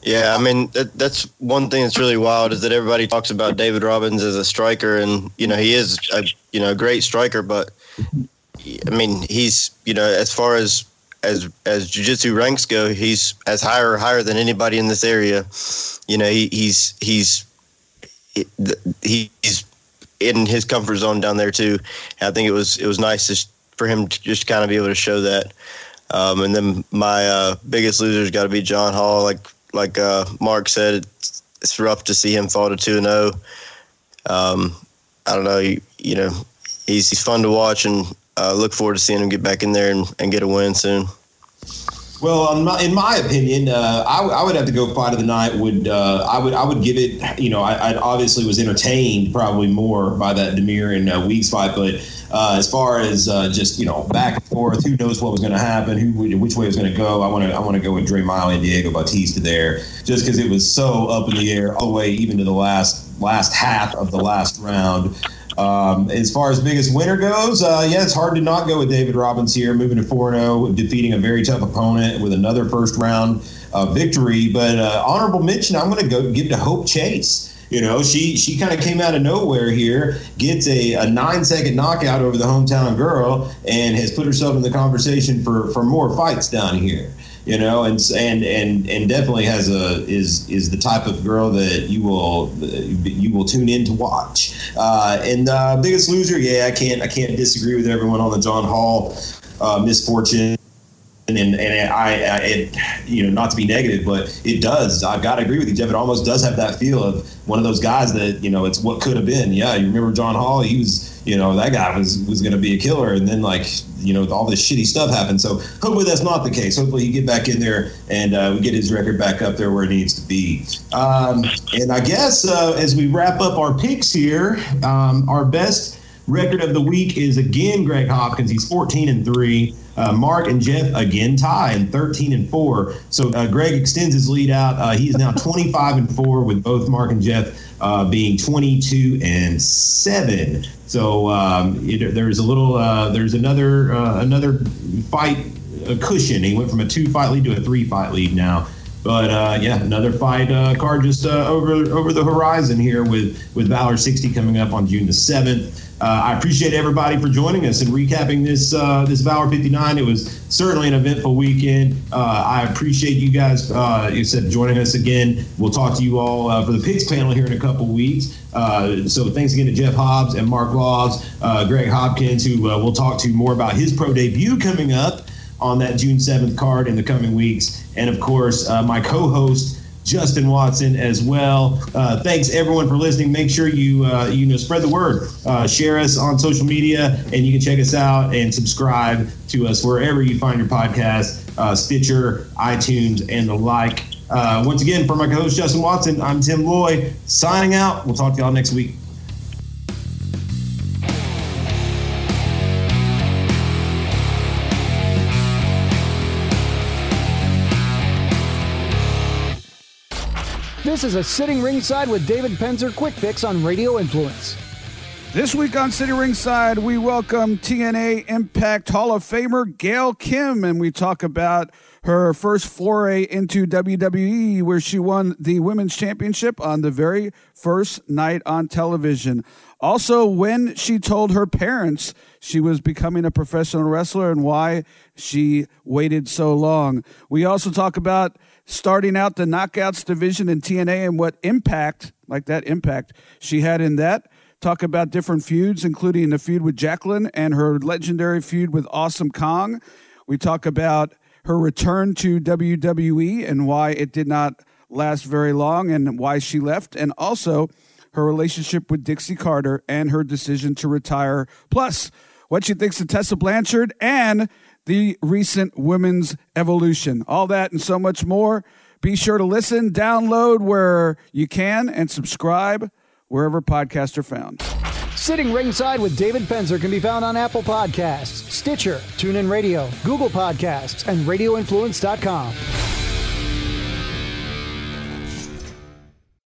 Yeah, I mean that, that's one thing that's really wild is that everybody talks about David Robbins as a striker, and you know he is a you know a great striker, but I mean he's you know as far as as as jiu-jitsu ranks go, he's as higher higher than anybody in this area. You know he, he's he's he, he's in his comfort zone down there too. And I think it was it was nice to, for him to just kind of be able to show that. Um, and then my uh, biggest loser's got to be John Hall. Like like uh, Mark said, it's, it's, rough to see him fall to two and zero. Oh. Um, I don't know. You, you know, he's he's fun to watch, and uh, look forward to seeing him get back in there and, and get a win soon. Well, in my opinion, uh, I, w- I would have to go fight of the night. Would uh, I would I would give it? You know, I, I, obviously was entertained probably more by that Damir and uh, Weeks fight, but uh, as far as uh, just you know back and forth, who knows what was going to happen, who which way was going to go? I want to I want to go with Dre Mile and Diego Bautista there, just because it was so up in the air all the way even to the last last half of the last round. Um, as far as biggest winner goes, uh, yeah, it's hard to not go with David Robbins here, moving to 4 0, defeating a very tough opponent with another first round uh, victory. But uh, honorable mention, I'm going to go give to Hope Chase. You know, she she kind of came out of nowhere here, gets a, a nine second knockout over the hometown girl, and has put herself in the conversation for for more fights down here you know, and and and and definitely has a is is the type of girl that you will you will tune in to watch. Uh, and uh, biggest loser, yeah, I can't I can't disagree with everyone on the John Hall uh, misfortune. And, and I, I it, you know, not to be negative, but it does. I've got to agree with you, Jeff. It almost does have that feel of one of those guys that you know, it's what could have been. Yeah, you remember John Hall? He was you know that guy was was going to be a killer. And then like you know all this shitty stuff happened. So hopefully that's not the case. Hopefully he get back in there and uh, we get his record back up there where it needs to be. Um, and i guess uh, as we wrap up our picks here um, our best record of the week is again greg hopkins. He's 14 and 3 uh, Mark and Jeff again tie in 13 and 4. So uh, Greg extends his lead out. Uh, he is now 25 and 4 with both Mark and Jeff uh, being 22 and 7. So um, it, there's a little, uh, there's another uh, another fight a cushion. He went from a two fight lead to a three fight lead now. But uh, yeah, another fight uh, card just uh, over over the horizon here with with Valor 60 coming up on June the 7th. Uh, I appreciate everybody for joining us and recapping this uh, this Valor 59. It was certainly an eventful weekend. Uh, I appreciate you guys, uh, you said, joining us again. We'll talk to you all uh, for the picks panel here in a couple weeks. Uh, so thanks again to Jeff Hobbs and Mark Laws, Greg Hopkins, who we'll talk to more about his pro debut coming up on that June 7th card in the coming weeks. And of course, my co-host. Justin Watson as well. Uh, thanks everyone for listening. Make sure you uh, you know spread the word, uh, share us on social media, and you can check us out and subscribe to us wherever you find your podcast, uh, Stitcher, iTunes, and the like. Uh, once again, for my co-host Justin Watson, I'm Tim Loy signing out. We'll talk to y'all next week. This is a sitting ringside with David Penzer quick fix on Radio Influence. This week on Sitting Ringside, we welcome TNA Impact Hall of Famer Gail Kim, and we talk about her first foray into WWE, where she won the Women's Championship on the very first night on television. Also, when she told her parents she was becoming a professional wrestler and why she waited so long. We also talk about starting out the knockouts division in TNA and what impact, like that impact, she had in that talk about different feuds, including the feud with Jacqueline and her legendary feud with Awesome Kong. We talk about her return to WWE and why it did not last very long and why she left, and also her relationship with Dixie Carter and her decision to retire. Plus, what she thinks of Tessa Blanchard and the recent women's evolution. All that and so much more. Be sure to listen, download where you can, and subscribe wherever podcasts are found. Sitting ringside with David Penzer can be found on Apple Podcasts, Stitcher, TuneIn Radio, Google Podcasts, and RadioInfluence.com.